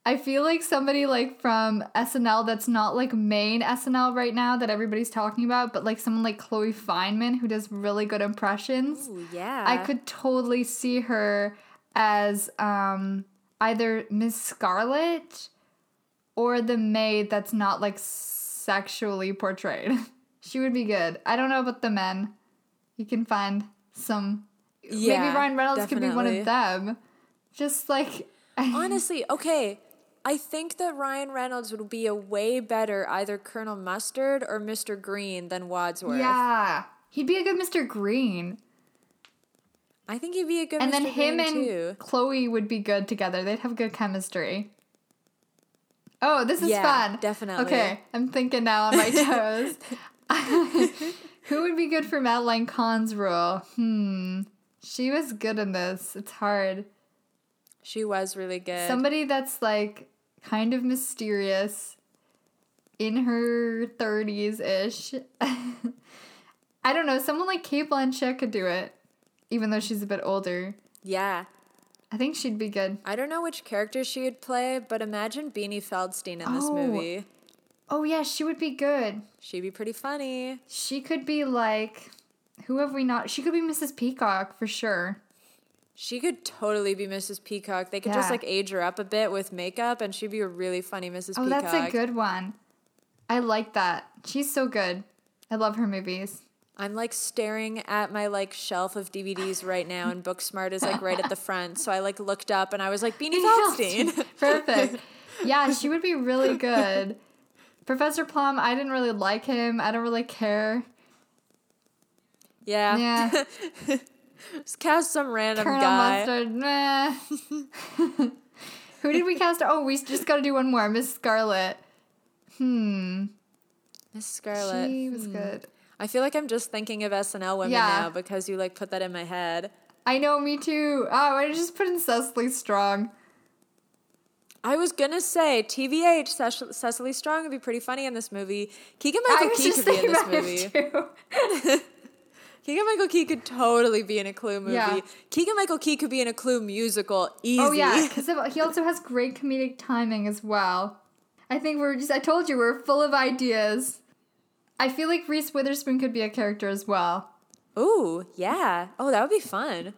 I feel like somebody like from SNL that's not like main SNL right now that everybody's talking about, but like someone like Chloe Fineman who does really good impressions. Ooh, yeah. I could totally see her as um, either Miss Scarlet or the maid that's not like sexually portrayed. she would be good. I don't know about the men. You can find some. Yeah, maybe Ryan Reynolds could be one of them. Just like. Honestly, okay. I think that Ryan Reynolds would be a way better either Colonel Mustard or Mr. Green than Wadsworth. yeah. He'd be a good Mr. Green. I think he'd be a good Mr. And Mr. then him Green and too. Chloe would be good together. They'd have good chemistry. Oh, this is Yeah, fun. definitely. Okay, I'm thinking now on my toes. Who would be good for Madeline Kahn's role? Hmm. She was good in this. It's hard. She was really good. Somebody that's like kind of mysterious in her 30s ish. I don't know. Someone like Cate Blanchett could do it, even though she's a bit older. yeah. I think she'd be good. I don't know which character she would play, but imagine Beanie Feldstein in this Oh. movie. Oh, yeah, she would be good. She'd be pretty funny. She could be like. Who have we not? She could be Mrs. Peacock for sure. She could totally be Mrs. Peacock. They could just like age her up a bit with makeup, and she'd be a really funny Mrs. Peacock. Oh, Peacock. that's a good one. I like that. She's so good. I love her movies. I'm like staring at my like shelf of DVDs right now, and Booksmart is like right at the front. So I like looked up and I was like Beanie Feldstein. Perfect. Yeah, she would be really good. Professor Plum, I didn't really like him. I don't really care. yeah. Yeah. Just cast some random Colonel guy. Mustard. Who did we cast? Oh, we just got to do one more. Miss Scarlet. Hmm. Miss Scarlett. She was good. I feel like I'm just thinking of SNL women Yeah. now because you like put that in my head. I know, me too. Oh, I just put in Cecily Strong. I was gonna say TVH Cec- Cecily Strong would be pretty funny in this movie. Keegan Michael Key could be in this movie. Keegan Michael Key could totally be in a Clue movie. Yeah. Keegan Michael Key could be in a Clue musical. Easy. Oh yeah, because he also has great comedic timing as well. I think we're just, I told you, we're full of ideas. I feel like Reese Witherspoon could be a character as well. Ooh, yeah. Oh, that would be fun.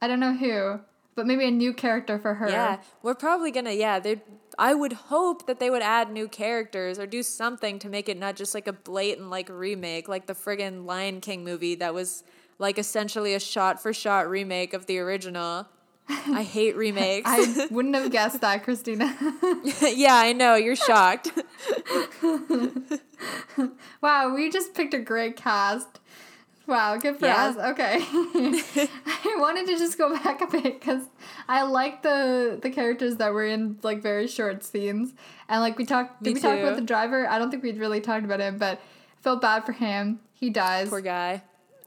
I don't know who, but maybe a new character for her. Yeah, we're probably gonna. Yeah, they. I would hope that they would add new characters or do something to make it not just like a blatant like remake, like the friggin' Lion King movie that was like essentially a shot for shot remake of the original. I hate remakes. I wouldn't have guessed that, Christina. yeah, I know. You're shocked. wow, we just picked a great cast. Wow, good for Yeah. us. Okay. I wanted to just go back a bit because I like the the characters that were in like very short scenes. And like we talked did Me we talk about the driver? I don't think we'd really talked about him, but I felt bad for him. He dies. Poor guy.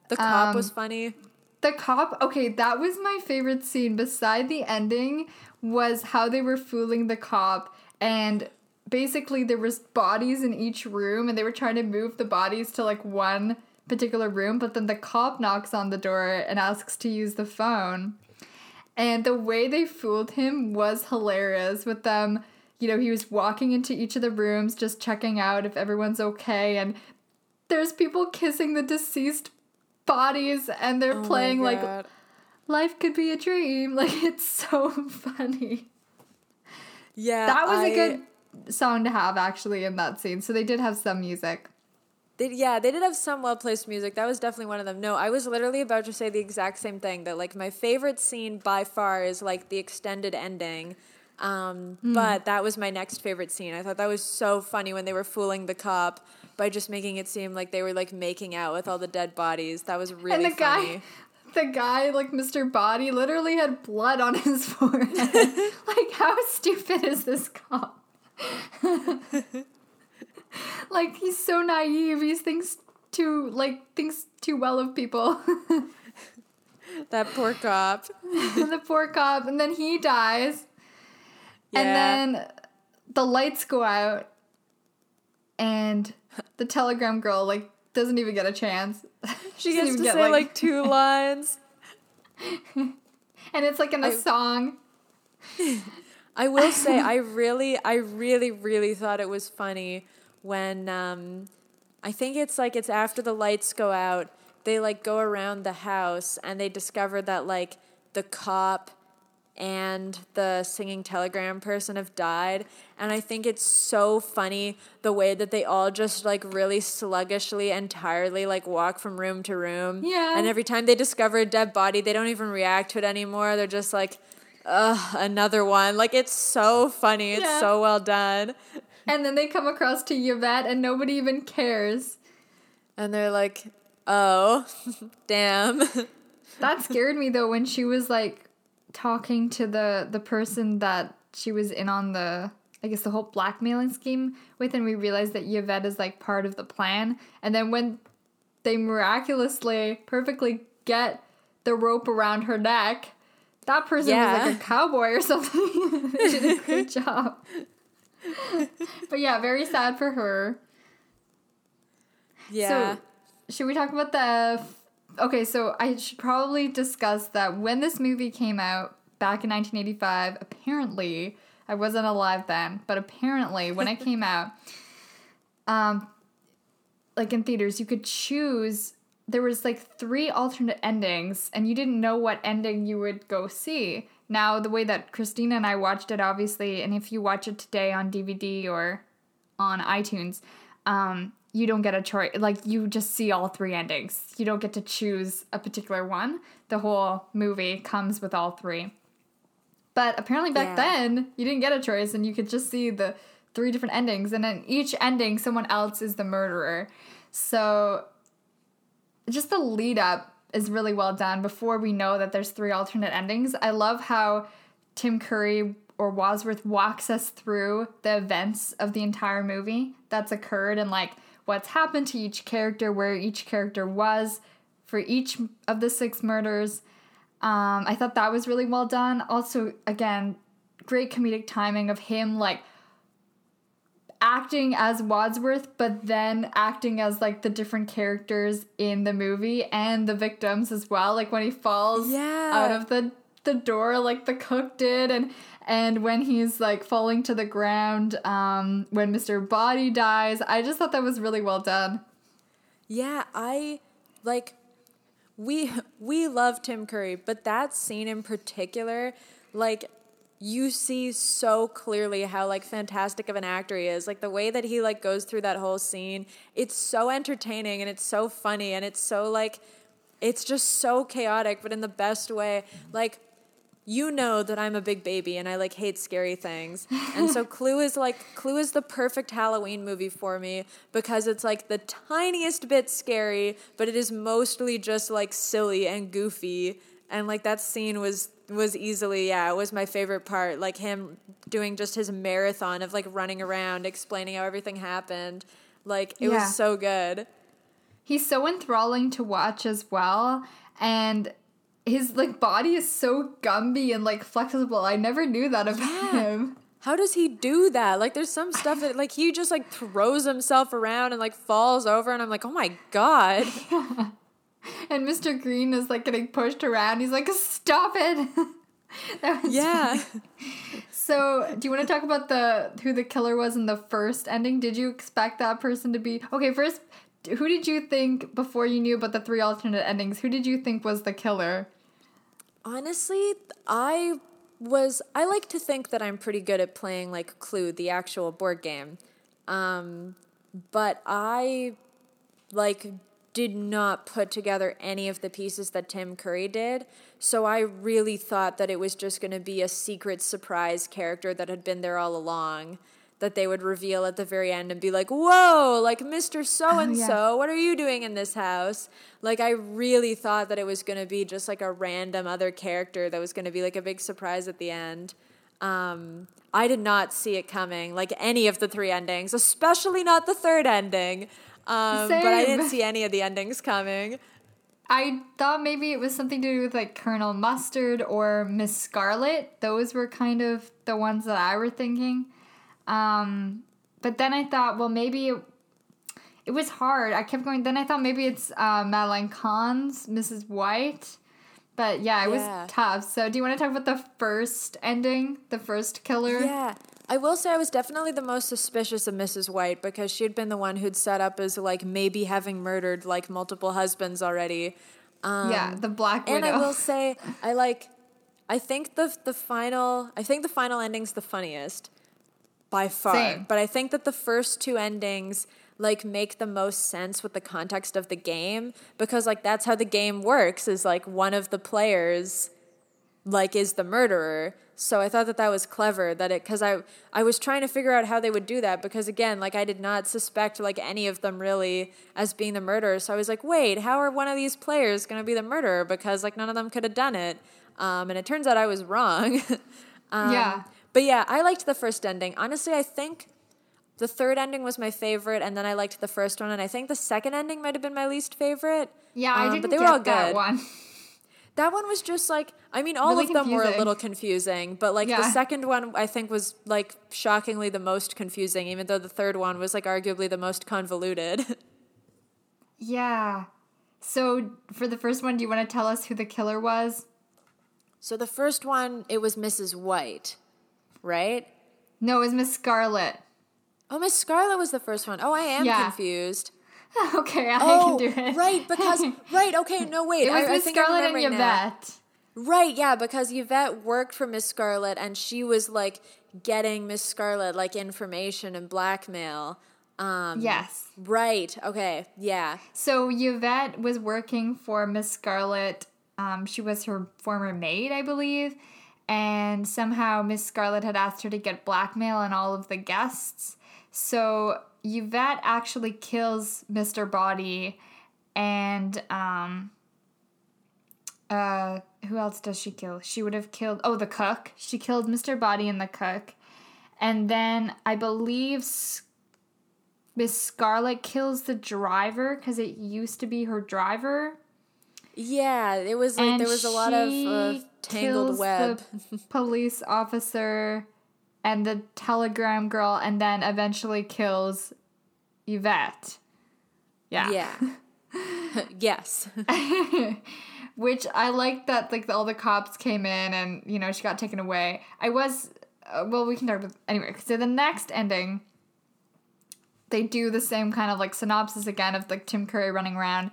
The cop Um, was funny. The cop, okay, that was my favorite scene beside the ending was how they were fooling the cop and basically there was bodies in each room and they were trying to move the bodies to like one particular room, but then the cop knocks on the door and asks to use the phone. And the way they fooled him was hilarious with them, you know, he was walking into each of the rooms just checking out if everyone's okay and there's people kissing the deceased bodies and they're Oh playing like life could be a dream. Like it's so funny. Yeah, that was a I- good song to have actually in that scene. So they did have some music They, yeah, they did have some well placed music. That was definitely one of them. No, I was literally about to say the exact same thing. That like my favorite scene by far is like the extended ending. Um, But that was my next favorite scene. I thought that was so funny when they were fooling the cop by just making it seem like they were like making out with all the dead bodies. That was really and the funny. guy the guy like mr body literally had blood on his forehead like how stupid is this cop like he's so naive. He thinks too like thinks too well of people. That poor cop. the poor cop. And then he dies. Yeah. and then the lights go out. And the telegram girl like doesn't even get a chance. She gets to get, say like, two lines. and it's like in a I- song. I will say I really I really really thought it was funny when um I think it's like it's after the lights go out they like go around the house and they discover that like the cop and the singing telegram person have died and I think it's so funny the way that they all just like really sluggishly and tiredly like walk from room to room Yeah. and every time they discover a dead body they don't even react to it anymore they're just like Ugh, another one. Like it's so funny. It's Yeah. so well done. And then they come across to Yvette and nobody even cares. And they're like, "Oh, damn." That scared me though when she was like talking to the the person that she was in on the I guess the whole blackmailing scheme with and we realized that Yvette is like part of the plan. And then when they miraculously perfectly get the rope around her neck, that person was like a cowboy or something. they did a great job. but yeah, very sad for her. yeah. So, should we talk about the? Okay, so I should probably discuss that when this movie came out back in 1985. Apparently, I wasn't alive then, but apparently, when it came out, um, like in theaters, you could choose. There was like three alternate endings, and you didn't know what ending you would go see. Now, the way that Christina and I watched it, obviously, and if you watch it today on DVD or on iTunes, um, you don't get a choice. Like you just see all three endings. You don't get to choose a particular one. The whole movie comes with all three. But apparently back Yeah. then, you didn't get a choice, and you could just see the three different endings. And in each ending, someone else is the murderer. So just the lead up is really well done before we know that there's three alternate endings. I love how Tim Curry or Wadsworth walks us through the events of the entire movie that's occurred and like what's happened to each character, where each character was for each of the six murders. Um, I thought that was really well done. Also, again, great comedic timing of him like acting as Wadsworth, but then acting as like the different characters in the movie and the victims as well. Like when he falls Yeah. out of the the door like the cook did and and when he's like falling to the ground um when Mr. Body dies. I just thought that was really well done. Yeah, I like we we love Tim Curry, but that scene in particular, like you see so clearly how like fantastic of an actor he is. Like the way that he like goes through that whole scene, it's so entertaining and it's so funny and it's so like it's just so chaotic, but in the best way. Like you know that I'm a big baby and I like hate scary things. And so Clue is like Clue is the perfect Halloween movie for me because it's like the tiniest bit scary, but it is mostly just like silly and goofy. And like that scene was was easily yeah, it was my favorite part. Like him doing just his marathon of like running around explaining how everything happened. Like it Yeah. was so good. He's so enthralling to watch as well and his like body is so gumby and like flexible. I never knew that about Yeah. him. How does he do that? Like, there's some stuff that, like, he just, like, throws himself around and, like, falls over, and I'm like, oh my God. And Mr. Green is like getting pushed around. He's like, "Stop it!" that was Yeah. So, do you want to talk about the who the killer was in the first ending? Did you expect that person to be okay? First, who did you think before you knew about the three alternate endings? Who did you think was the killer? Honestly, I was, I like to think that I'm pretty good at playing, like, Clue, the actual board game. Um, but I, like, did not put together any of the pieces that Tim Curry did. So I really thought that it was just going to be a secret surprise character that had been there all along that they would reveal at the very end and be like, "Whoa, like Mr. So and so, what are you doing in this house?" Like I really thought that it was going to be just like a random other character that was going to be like a big surprise at the end. Um, I did not see it coming, like any of the three endings, especially not the third ending. Um, but I didn't see any of the endings coming. I thought maybe it was something to do with like Colonel Mustard or Miss Scarlet. Those were kind of the ones that I were thinking. Um, but then I thought, well, maybe it, it was hard. I kept going. Then I thought maybe it's uh, Madeline Kahn's Mrs. White. But yeah, it Yeah. was tough. So do you want to talk about the first ending, the first killer? Yeah. I will say I was definitely the most suspicious of Mrs. White because she had been the one who'd set up as like maybe having murdered like multiple husbands already. Um, yeah, the Black widow. and I will say I like I think the the final I think the final ending's the funniest by far. Same. But I think that the first two endings like make the most sense with the context of the game because like that's how the game works is like one of the players like is the murderer. So I thought that that was clever that it cuz I I was trying to figure out how they would do that because again like I did not suspect like any of them really as being the murderer. So I was like, "Wait, how are one of these players going to be the murderer because like none of them could have done it?" Um, and it turns out I was wrong. um, Yeah. But yeah, I liked the first ending. Honestly, I think the third ending was my favorite, and then I liked the first one, and I think the second ending might have been my least favorite. yeah, I Um, didn't but they get were all that good. one. That one was just like I mean, all Really of them were a little confusing, but like the second one I think was like shockingly the most confusing, even though the third one was like arguably the most convoluted. Yeah. So for the first one, do you want to tell us who the killer was? so the first one, it was Mrs. White, right? No, it was Miss Scarlet. Oh, Miss Scarlet was the first one. Oh, I am Yeah. confused. okay, I Oh, can do it. right, because right, okay, no wait, it was I, I Miss think I'm Scarlet and remembering now. Yvette. Right, yeah, because Yvette worked for Miss Scarlet and she was like getting Miss Scarlet like information and blackmail. Um, Yes. Right, okay, yeah. So Yvette was working for Miss Scarlet. Um, she was her former maid, I believe. And somehow Miss Scarlet had asked her to get blackmail on all of the guests. So Yvette actually kills Mr. Body and um uh who else does she kill? She would have killed oh the cook. She killed Mr. Body and the cook. And then I believe Miss Scarlet kills the driver because it used to be her driver. Yeah, it was like and there was a lot of uh, tangled web. Police officer and the telegram girl, and then eventually kills Yvette. Yeah. yeah. yes. Which I like that like all the cops came in and you know she got taken away. I was uh, well we can talk about anyway. So the next ending they do the same kind of like synopsis again of like Tim Curry running around.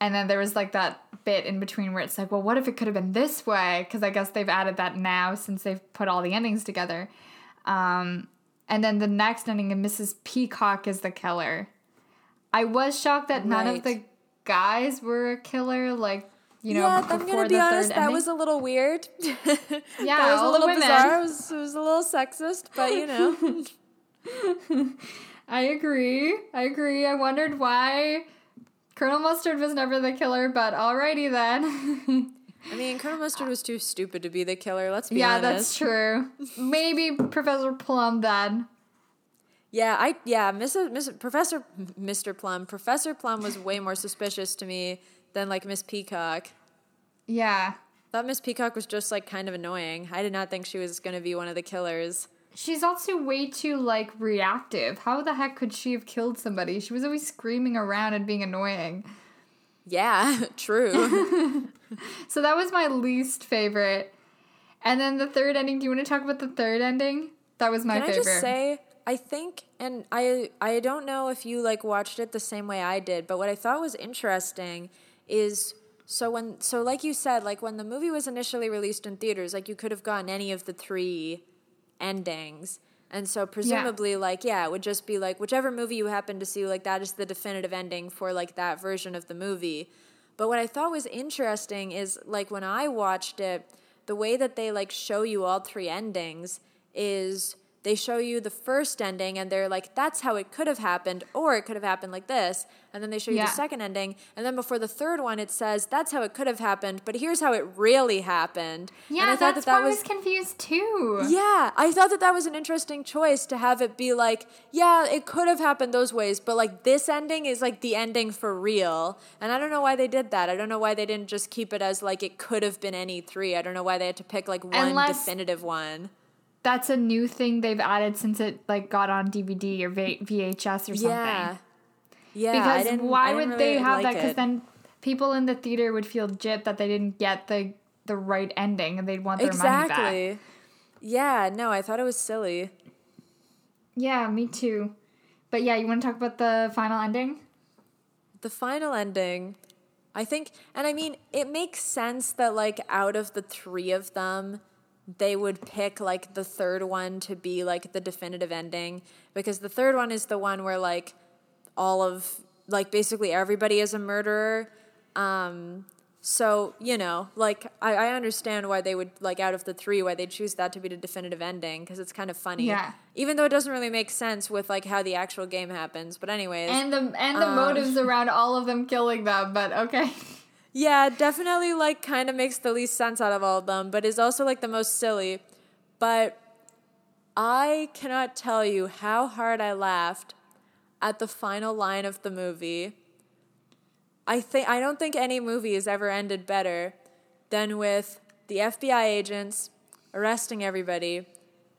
And then there was like that bit in between where it's like, well, what if it could have been this way? Because I guess they've added that now since they've put all the endings together. Um, and then the next ending, and Mrs. Peacock is the killer. I was shocked that none of the guys were a killer. Like, you know, yeah, I'm gonna be honest. That ending. was a little weird. Yeah, that was a little women. bizarre. It was, it was a little sexist, but you know. I agree. I agree. I wondered why Colonel Mustard was never the killer, but alrighty then. I mean, Colonel Mustard was too stupid to be the killer. Let's be yeah, honest. that's true. Maybe Professor Plum then. Yeah, I yeah, Mrs. Mrs. Professor Mr. Plum. Professor Plum was way more suspicious to me than like Miss Peacock. Yeah. Thought Miss Peacock was just like kind of annoying. I did not think she was going to be one of the killers. She's also way too like reactive. How the heck could she have killed somebody? She was always screaming around and being annoying. Yeah, true. So that was my least favorite. And then the third ending, do you want to talk about the third ending? That was my Can favorite. I just say I think and I I don't know if you like watched it the same way I did, but what I thought was interesting is so when so like you said, like when the movie was initially released in theaters, like you could have gotten any of the three endings. And so presumably like yeah, it would just be like whichever movie you happen to see like that is the definitive ending for like that version of the movie. But what I thought was interesting is like when I watched it, the way that they like show you all three endings is they show you the first ending and they're like that's how it could have happened or it could have happened like this and then they show you Yeah. the second ending and then before the third one it says that's how it could have happened but here's how it really happened and yeah, I thought that's that that was was confused too. yeah, I thought that that was an interesting choice to have it be like, yeah, it could have happened those ways, but like this ending is like the ending for real. And I don't know why they did that. I don't know why they didn't just keep it as like it could have been any three. I don't know why they had to pick like one Unless- definitive one. That's a new thing they've added since it like got on DVD or v- VHS or something. Yeah. Yeah. I because why would they really have that? Because then people in the theater would feel gypped that they didn't get the the right ending and they'd want their money back. Exactly. Yeah, no, I thought it was silly. Yeah, me too. But yeah, you want to talk about the final ending? the final ending i think and i mean it makes sense that like out of the three of them they would pick like the third one to be like the definitive ending because the third one is the one where like all of like basically everybody is a murderer um so you know like I, I understand why they would like out of the three why they choose that to be the definitive ending because it's kind of funny Yeah. even though it doesn't really make sense with like how the actual game happens but anyways And the and the Um. motives around all of them killing them, but okay. Yeah, definitely like kind of makes the least sense out of all of them, but is also like the most silly. But I cannot tell you how hard I laughed at the final line of the movie. I think I don't think any movie has ever ended better than with the FBI agents arresting everybody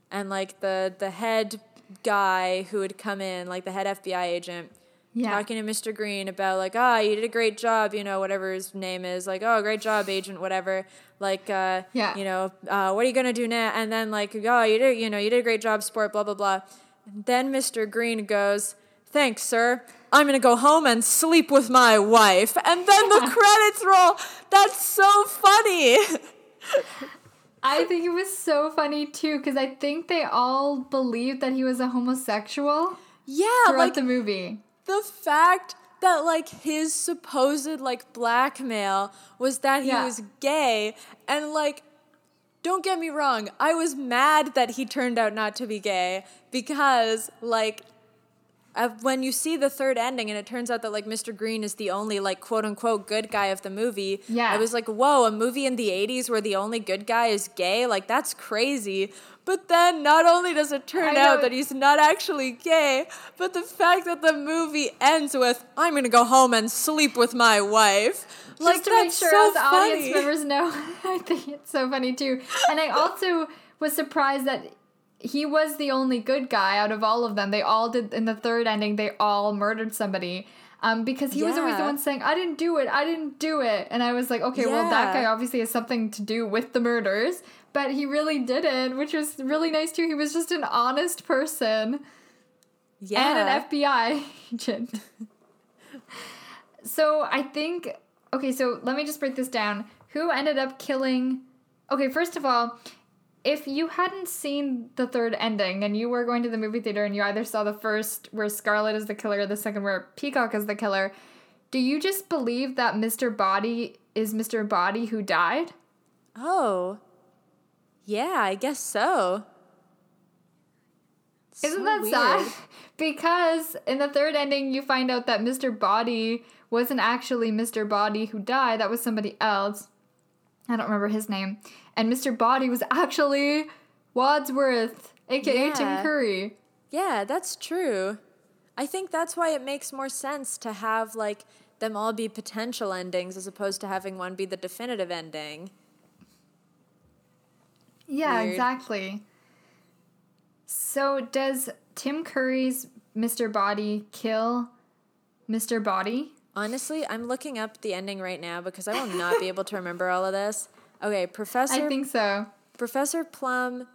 and like the the head guy who would come in, like the head FBI agent, Yeah. talking to Mr. Green about like, ah, you did a great job, you know, whatever his name is, like, oh, great job, agent, whatever. Like, uh, Yeah. you know, uh, what are you gonna do now? And then like, oh, you did, you know, you did a great job, sport, blah blah blah. And Then Mr. Green goes, thanks, sir. I'm gonna go home and sleep with my wife. And then the credits roll. That's so funny. I think it was so funny too because I think they all believed that he was a homosexual Yeah, throughout like the movie. The fact that like his supposed like blackmail was that he Yeah. was gay and like don't get me wrong i was mad that he turned out not to be gay because like uh, when you see the third ending and it turns out that like Mr. Green is the only like quote unquote good guy of the movie, Yeah. I was like, whoa, a movie in the 80s where the only good guy is gay? Like that's crazy. But then not only does it turn out that he's not actually gay, but the fact that the movie ends with, I'm gonna go home and sleep with my wife. like Just to make sure so us funny. audience members know. I think it's so funny too. And I also was surprised that he was the only good guy out of all of them. They all did in the third ending. They all murdered somebody. Um, because he was always the one saying, "I didn't do it. I didn't do it," and I was like, "Okay, well, that guy obviously has something to do with the murders." But he really didn't, which was really nice too. He was just an honest person Yeah. and an FBI agent. so I think okay, so let me just break this down. Who ended up killing Okay, first of all, if you hadn't seen the third ending and you were going to the movie theater and you either saw the first where Scarlet is the killer or the second where Peacock is the killer, do you just believe that Mr. Body is Mr. Body who died? Oh. Yeah, I guess so. Isn't So that weird. sad? Because in the third ending, you find out that Mr. Body wasn't actually Mr. Body who died. That was somebody else. I don't remember his name. And Mr. Body was actually Wadsworth, aka Yeah. Tim Curry. Yeah, that's true. I think that's why it makes more sense to have like them all be potential endings as opposed to having one be the definitive ending. Yeah, Weird. exactly. So does Tim Curry's Mr. Body kill Mr. Body? Honestly, I'm looking up the ending right now because I will not be able to remember all of this. Okay, Professor I think so. Professor Plum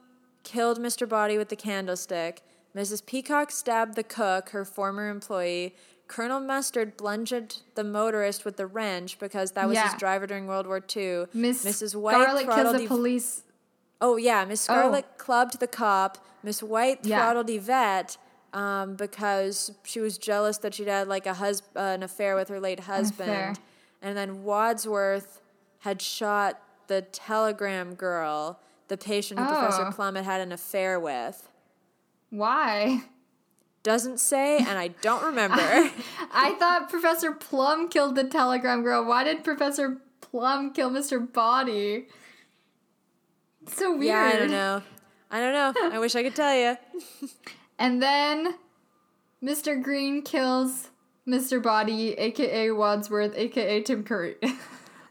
killed Mr. Body with the candlestick. Mrs. Peacock stabbed the cook, her former employee. Colonel Mustard bludgeoned the motorist with the wrench because that was Yeah. his driver during World War II. Miss Mrs. White Scarlet throttled the police. Oh yeah, Miss oh. Scarlet clubbed the cop. Miss White Yeah. throttled Yvette um, because she was jealous that she'd had like a hus- uh, an affair with her late husband. affair. And then Wadsworth had shot the telegram girl, the patient who Professor Oh. Plum had had an affair with. Why? Doesn't say, and I don't remember. I thought Professor Plum killed the telegram girl. Why did Professor Plum kill Mr. Body? It's so weird. yeah, I don't know. I don't know. I wish I could tell you. And then Mr. Green kills Mr. Body, aka Wadsworth, aka Tim Curry.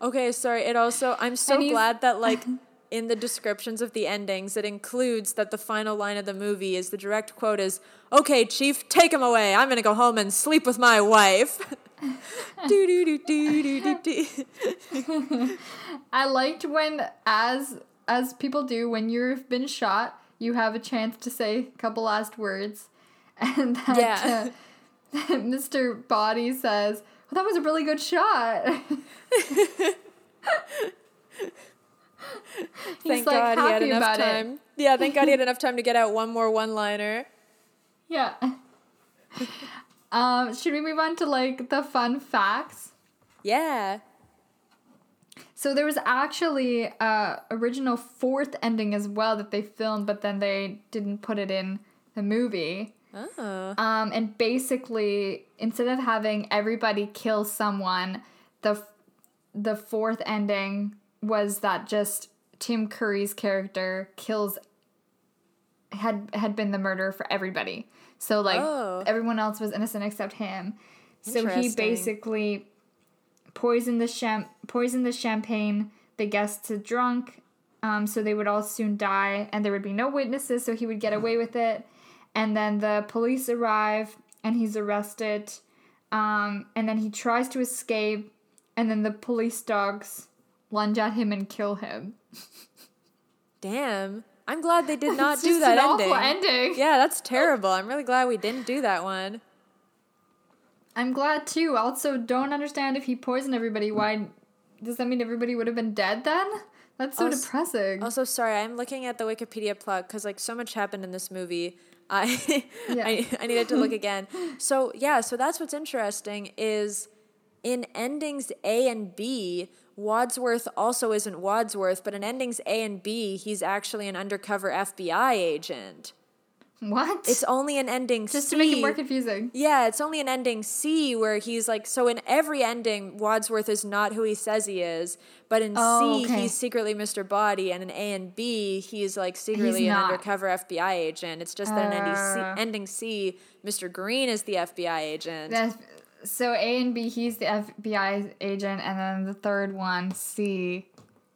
Okay, sorry. It also I'm so glad that like in the descriptions of the endings it includes that the final line of the movie is the direct quote is, "Okay, chief, take him away. I'm going to go home and sleep with my wife." do do do do do do do. I liked when, as as people do, when you've been shot, you have a chance to say a couple last words, and that Yeah. uh, Mr. Body says, well, "That was a really good shot." He's Thank like God he had enough about it. time. Yeah, thank God he had enough time to get out one more one-liner. Yeah. um, should we move on to like the fun facts? Yeah. So there was actually a original fourth ending as well that they filmed, but then they didn't put it in the movie. Oh. Um, and basically, instead of having everybody kill someone, the the fourth ending was that just Tim Curry's character kills had had been the murderer for everybody. So like Oh. everyone else was innocent except him. So he basically poisoned the cham- poisoned the champagne. The guests had drunk, um, so they would all soon die, and there would be no witnesses, so he would get away with it. And then the police arrive, and he's arrested. Um, and then he tries to escape, and then the police dogs lunge at him and kill him. Damn. I'm glad they did not do that an ending. awful ending. Yeah, that's terrible. I'm really glad we didn't do that one. I'm glad too. Also, don't understand if he poisoned everybody. Why? Does that mean everybody would have been dead then? That's so Also- depressing. Also, sorry, I'm looking at the Wikipedia plug because like so much happened in this movie. I, Yeah. I I needed to look again. So yeah, so that's what's interesting is in endings A and B, Wadsworth also isn't Wadsworth, but in endings A and B, he's actually an undercover FBI agent. What? It's only an ending C. just C. to make it more confusing. Yeah, it's only an ending C where he's like so in every ending Wadsworth is not who he says he is, but in Oh, C okay. he's secretly Mr. Body and in A and B he's like secretly an undercover FBI agent. It's just that in ending C, Uh. ending C Mr. Green is the FBI agent. That's- so A and B, he's the FBI agent, and then the third one, C,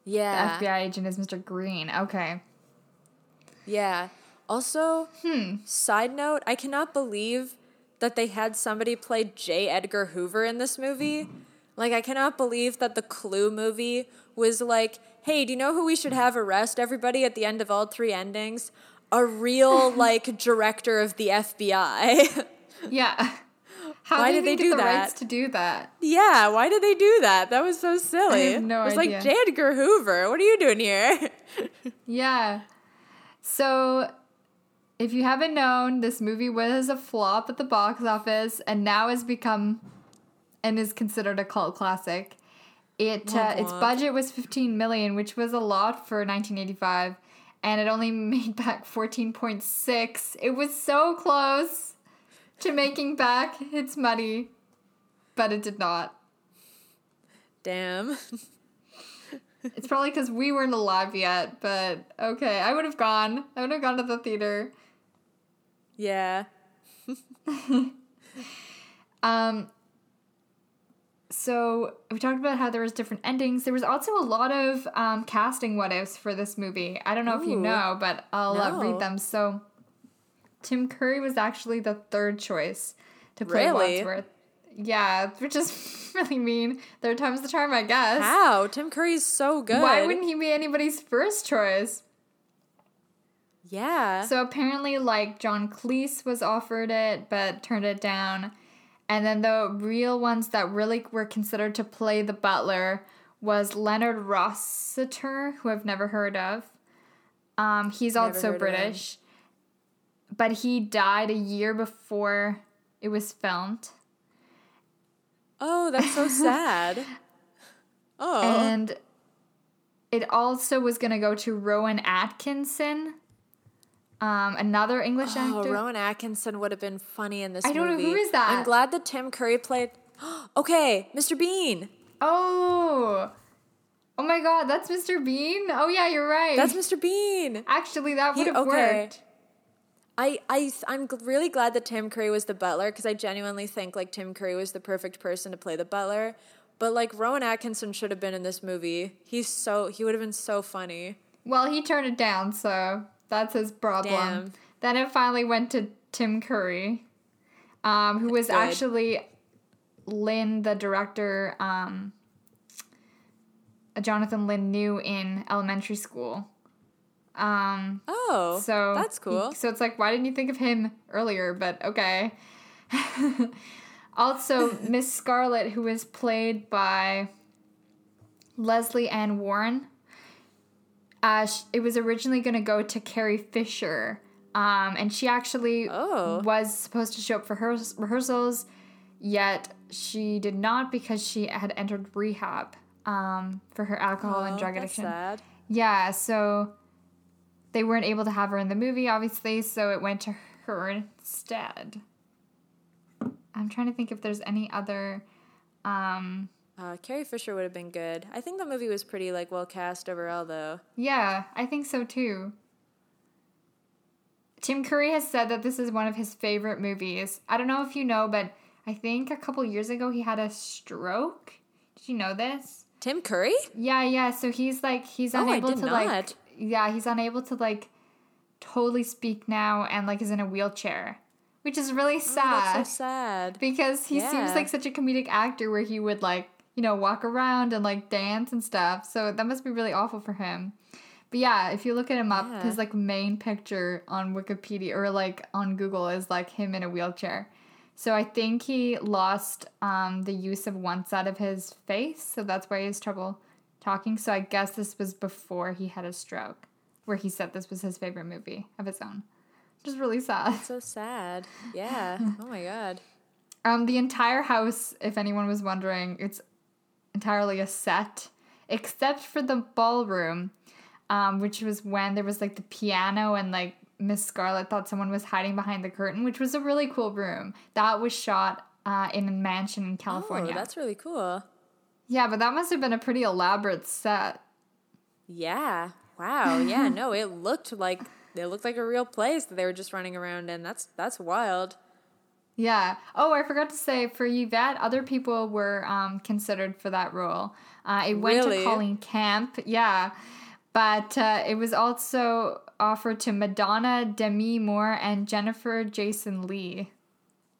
yeah. the FBI agent is Mr. Green. Okay. Yeah. Also, Hmm. side note, I cannot believe that they had somebody play J. Edgar Hoover in this movie. Like, I cannot believe that the Clue movie was like, hey, do you know who we should have arrest everybody at the end of all three endings? A real, like, director of the FBI. Yeah. How Why did did they do the rights that? to do that? yeah, why did they do that? That was so silly. have no it was idea. like, J. Edgar Hoover, what are you doing here? Yeah. So, if you haven't known, this movie was a flop at the box office and now has become and is considered a cult classic. It uh, its budget was 15 million, which was a lot for 1985, and it only made back 14.6. It was so close to making back its money, but it did not. Damn. It's probably because we weren't alive yet, but okay. I would have gone. I would have gone to the theater. Yeah. Um, so we talked about how there was different endings. There was also a lot of um, casting what ifs for this movie. I don't know if you know, but I'll uh, read them. So Tim Curry was actually the third choice to play Really? Wadsworth. Yeah, which is really mean. Third time's the charm, I guess. How? Tim Curry's so good. Why wouldn't he be anybody's first choice? Yeah. So apparently, like John Cleese was offered it, but turned it down. And then the real ones that really were considered to play the butler was Leonard Rossiter, who I've never heard of. Um, he's Never also heard of him. British, but he died a year before it was filmed. oh, that's so sad. Oh. And it also was going to go to Rowan Atkinson, um, another English Oh, actor. Rowan Atkinson would have been funny in this movie. I don't know, who is that? I'm glad that Tim Curry played. okay, Mr. Bean. Oh. Oh my god, that's Mr. Bean? Oh yeah, you're right. That's Mr. Bean. Actually that would have okay. worked. I, I, I'm really glad that Tim Curry was the butler because I genuinely think like Tim Curry was the perfect person to play the butler. But like Rowan Atkinson should have been in this movie. He's so he would have been so funny. Well, he turned it down, so that's his problem. Damn. Then it finally went to Tim Curry, um, who was Good. actually Lynn, the director, um, Jonathan Lynn knew in elementary school. Um, Oh, So that's cool. he- so it's like, why didn't you think of him earlier? But okay. also, Miss Scarlet, who was played by Lesley Ann Warren. Uh, sh- it was originally going to go to Carrie Fisher, um, and she actually Oh. was supposed to show up for her rehearsals, yet she did not because she had entered rehab um, for her alcohol and Oh, drug that's addiction. sad. Yeah, so they weren't able to have her in the movie, obviously, so it went to her instead. I'm trying to think if there's any other. Um, Uh, Carrie Fisher would have been good. I think the movie was pretty like well cast overall, though. yeah, I think so too. Tim Curry has said that this is one of his favorite movies. I don't know if you know, but I think a couple years ago he had a stroke. Did you know this? Tim Curry? Yeah, yeah. So he's like he's Oh, I unable did to like not. yeah, he's unable to like totally speak now and like is in a wheelchair, which is really Oh, sad that's so sad. because he seems like such a comedic actor where he would like you know walk around and like dance and stuff. So that must be really awful for him. But yeah, if you look at him up, Yeah. his like main picture on Wikipedia or like on Google is like him in a wheelchair. So I think he lost um, the use of one side of his face, so that's why he has trouble talking. So I guess this was before he had a stroke, where he said this was his favorite movie of his own, which is really sad. So sad. Yeah. oh my god. Um, the entire house, if anyone was wondering, it's entirely a set, except for the ballroom, um, which was when there was like the piano and like Miss Scarlet thought someone was hiding behind the curtain, which was a really cool room. That was shot uh, in a mansion in California. Oh, that's really cool. yeah, but that must have been a pretty elaborate set. Yeah. Wow. Yeah. no, it looked like it looked like a real place that they were just running around in. That's that's wild. Yeah. Oh, I forgot to say for Yvette, other people were um, considered for that role. Uh, it went Really? to Colleen Camp. Yeah. But uh, it was also offered to Madonna, Demi Moore, and Jennifer Jason Leigh.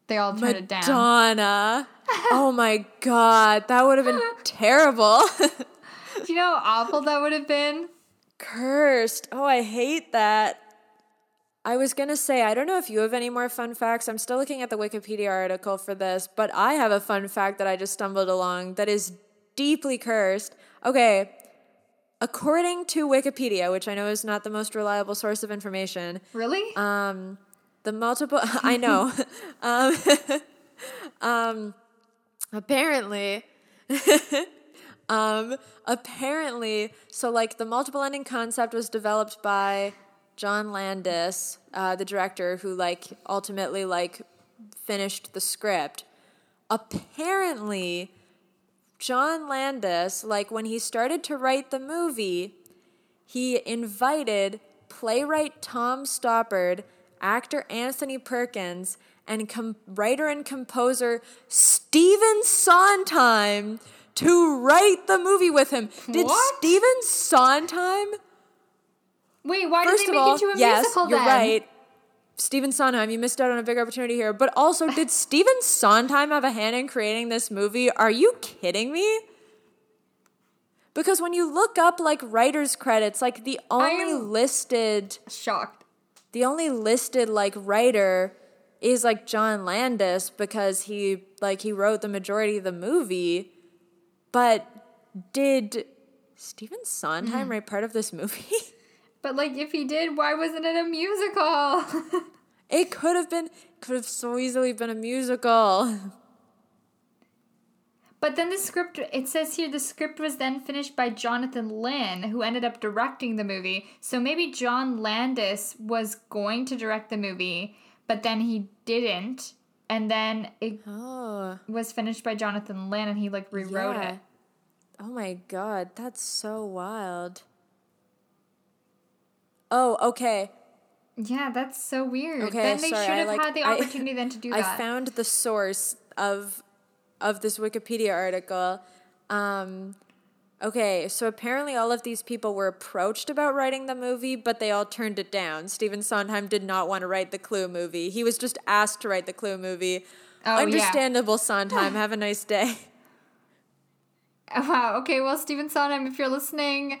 They all turned it down. Madonna. oh my god, that would have been terrible. Do you know how awful that would have been? Cursed. Oh, I hate that. I was going to say, I don't know if you have any more fun facts. I'm still looking at the Wikipedia article for this, but I have a fun fact that I just stumbled along that is deeply cursed. Okay. According to Wikipedia, which I know is not the most reliable source of information, Really? um, the multiple, I know. um, um, apparently, um, apparently, so like the multiple ending concept was developed by John Landis, uh, the director who like ultimately like finished the script. Apparently, John Landis, like when he started to write the movie, he invited playwright Tom Stoppard, actor Anthony Perkins, and com- writer and composer Stephen Sondheim to write the movie with him. Did What? Stephen Sondheim? Wait, why First did they make all, it to a yes, musical you're then? right. Stephen Sondheim, you missed out on a big opportunity here. But also, did Stephen Sondheim have a hand in creating this movie? Are you kidding me? Because when you look up like writers' credits, like the only listed, Shocked. the only listed like writer is like John Landis because he like he wrote the majority of the movie. But did Stephen Sondheim mm. write part of this movie? But like, if he did, why wasn't it a musical? It could have been, could have so easily been a musical. but then the script, it says here the script was then finished by Jonathan Lynn, who ended up directing the movie. So maybe John Landis was going to direct the movie, but then he didn't. And then it Oh, was finished by Jonathan Lynn, and he like rewrote yeah. it. Oh my god, that's so wild. Oh, okay. Yeah, that's so weird. Okay, then they sorry, should have like- had the I- opportunity then to do I that. I found the source of of this Wikipedia article. Um, okay, so apparently all of these people were approached about writing the movie, but they all turned it down. Stephen Sondheim did not want to write the Clue movie. He was just asked to write the Clue movie. Oh, yeah. Understandable, Sondheim. Have a nice day. Wow. Okay. Well, Stephen Sondheim, if you're listening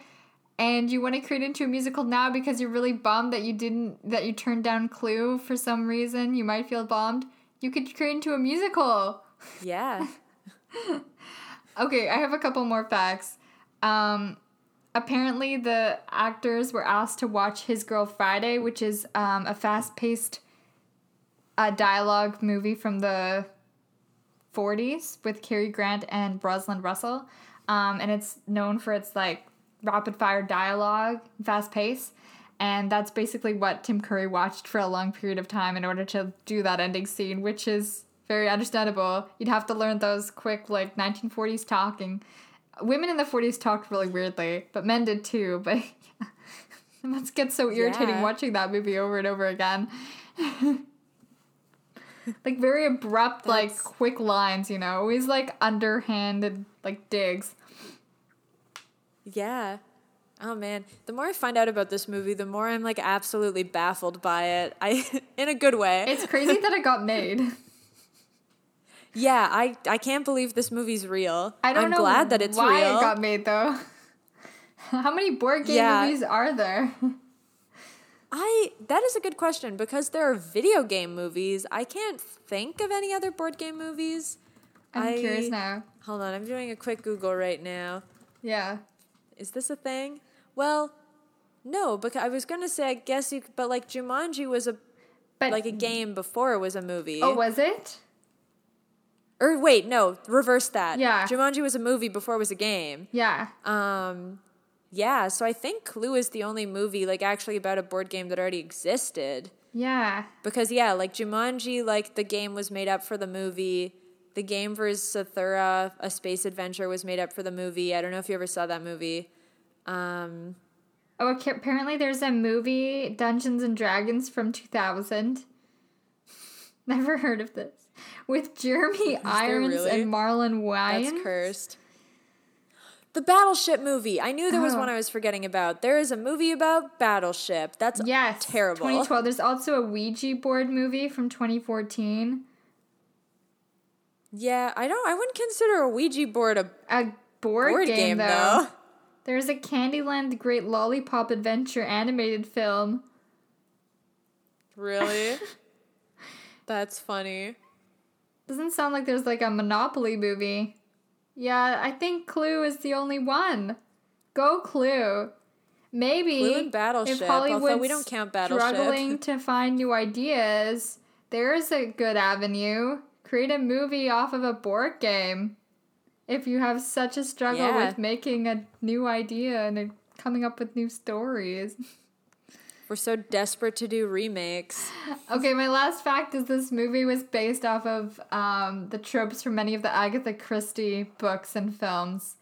and you want to create into a musical now because you're really bummed that you didn't that you turned down Clue for some reason, you might feel bummed. You could create into a musical. Yeah. Okay, I have a couple more facts. Um, apparently, the actors were asked to watch His Girl Friday, which is um, a fast-paced uh, dialogue movie from the 40s with Cary Grant and Rosalind Russell, um, and it's known for its like rapid-fire dialogue, fast pace. And that's basically what Tim Curry watched for a long period of time in order to do that ending scene, which is very understandable. You'd have to learn those quick, like 1940s talking. Women in the 40s talked really weirdly, but men did too. But it must get so irritating Yeah. watching that movie over and over again. like very abrupt, like quick lines, you know, always like underhanded, like digs. Yeah. Oh man, the more I find out about this movie, the more I'm like absolutely baffled by it. I in a good way. It's crazy that it got made. yeah, I I can't believe this movie's real. I don't am know glad that it's why real. it got made though. How many board game Yeah. movies are there? I that is a good question because there are video game movies. I can't think of any other board game movies. I'm I- curious now. Hold on, I'm doing a quick Google right now. Yeah. Is this a thing? Well, no, because I was gonna say I guess you, but like Jumanji was a But like a game before it was a movie. Oh, was it? Or wait, no, reverse that. Yeah. Jumanji was a movie before it was a game. Yeah. Um, yeah, so I think Clue is the only movie like actually about a board game that already existed. Yeah. Because yeah, like Jumanji, like the game was made up for the movie. The game for Zathura, a space adventure, was made up for the movie. I don't know if you ever saw that movie. Um, Oh, apparently there's a movie, Dungeons and Dragons from 2000. Never heard of this. With Jeremy Irons really? and Marlon Wayans. that's cursed. The Battleship movie. I knew there was Oh. one I was forgetting about. There is a movie about Battleship. That's Yes. terrible. 2012. There's also a Ouija board movie from 2014. Yeah, I don't. I wouldn't consider a Ouija board a A board, board game, game, though. though. There's a Candyland Great Lollipop Adventure animated film. Really? That's funny. Doesn't sound like there's like a Monopoly movie. Yeah, I think Clue is the only one. Go Clue. Maybe Clue and Battleship, if although Hollywood's we don't count Battleship. struggling to find new ideas, there's a good avenue. Create a movie off of a board game. If you have such a struggle Yeah. with making a new idea and coming up with new stories. We're so desperate to do remakes. Okay, my last fact is this movie was based off of um, the tropes from many of the Agatha Christie books and films.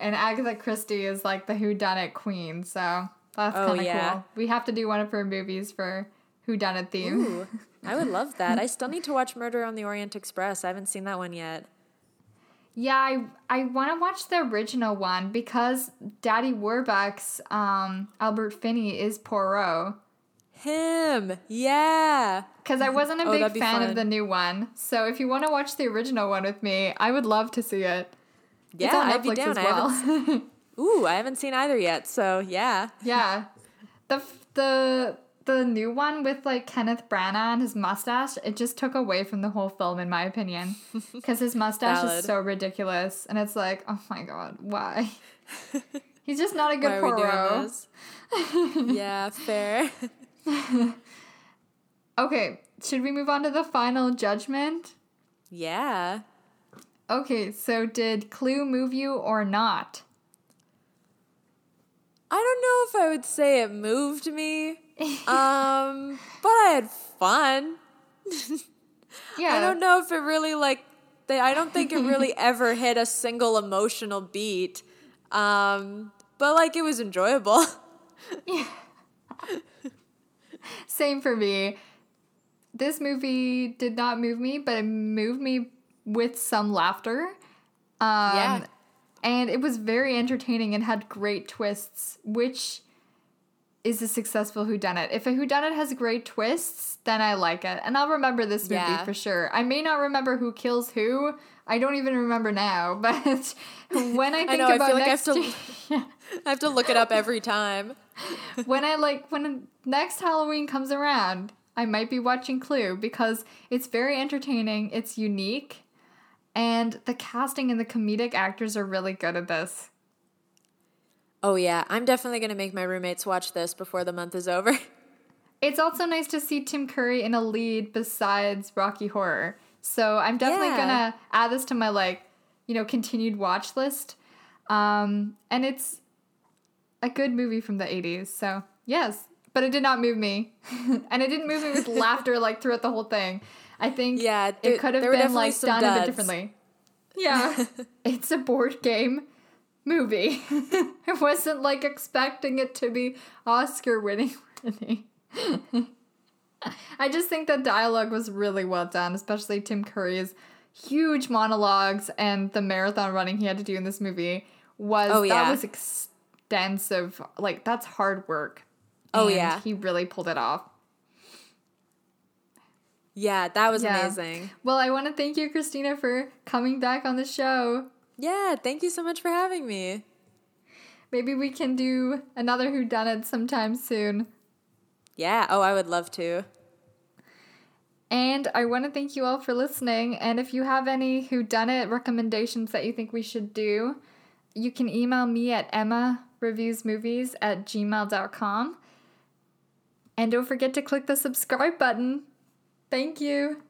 And Agatha Christie is like the whodunit queen, so that's Oh, kind of yeah. cool. We have to do one of her movies for whodunit theme. Ooh, I would love that. I still need to watch Murder on the Orient Express. I haven't seen that one yet. Yeah, I I want to watch the original one because Daddy Warbucks, um, Albert Finney is Poirot. Him, yeah. Because I wasn't a Oh, big fan of the new one, so if you want to watch the original one with me, I would love to see it. Yeah, I'd be down. as I well. haven't. Ooh, I haven't seen either yet. So yeah. yeah, the the the new one with like Kenneth Branagh and his mustache, it just took away from the whole film, in my opinion, because his mustache Valid. is so ridiculous, and it's like, oh my god, why? He's just not a good Poirot. yeah, fair. Okay, should we move on to the final judgment? yeah. Okay, so did Clue move you or not? I don't know if I would say it moved me. Um, but I had fun. Yeah. I don't know if it really like they I don't think it really ever hit a single emotional beat. Um, but like it was enjoyable. yeah. Same for me. This movie did not move me, but it moved me with some laughter. Um, Yeah. And it was very entertaining and had great twists, which is a successful whodunit. If a whodunit has great twists, then I like it. And I'll remember this movie Yeah. for sure. I may not remember who kills who. I don't even remember now, but when I think know, I about feel like I next have to- year- I have to look it up every time. when I like when next Halloween comes around, I might be watching Clue because it's very entertaining, it's unique, and the casting and the comedic actors are really good at this. Oh yeah, I'm definitely gonna make my roommates watch this before the month is over. It's also nice to see Tim Curry in a lead besides Rocky Horror. So I'm definitely Yeah. gonna add this to my like, you know, continued watch list. Um, and it's a good movie from the 80s. So yes, but it did not move me, and it didn't move me with laughter like throughout the whole thing. I think Yeah, there- it could have been like done a bit differently. Yeah, it's a board game movie. I wasn't like expecting it to be Oscar winning. I just think the dialogue was really well done, especially Tim Curry's huge monologues and the marathon running he had to do in this movie was Oh, yeah. that was extensive. Like that's hard work. Oh, And yeah. he really pulled it off. yeah, that was Yeah. amazing. Well, I want to thank you, Christina, for coming back on the show. Yeah, thank you so much for having me. Maybe we can do another Who Done It sometime soon. Yeah, oh, I would love to. And I want to thank you all for listening. And if you have any Who Done It recommendations that you think we should do, you can email me at emmareviewsmovies at gmail.com. And don't forget to click the subscribe button. Thank you.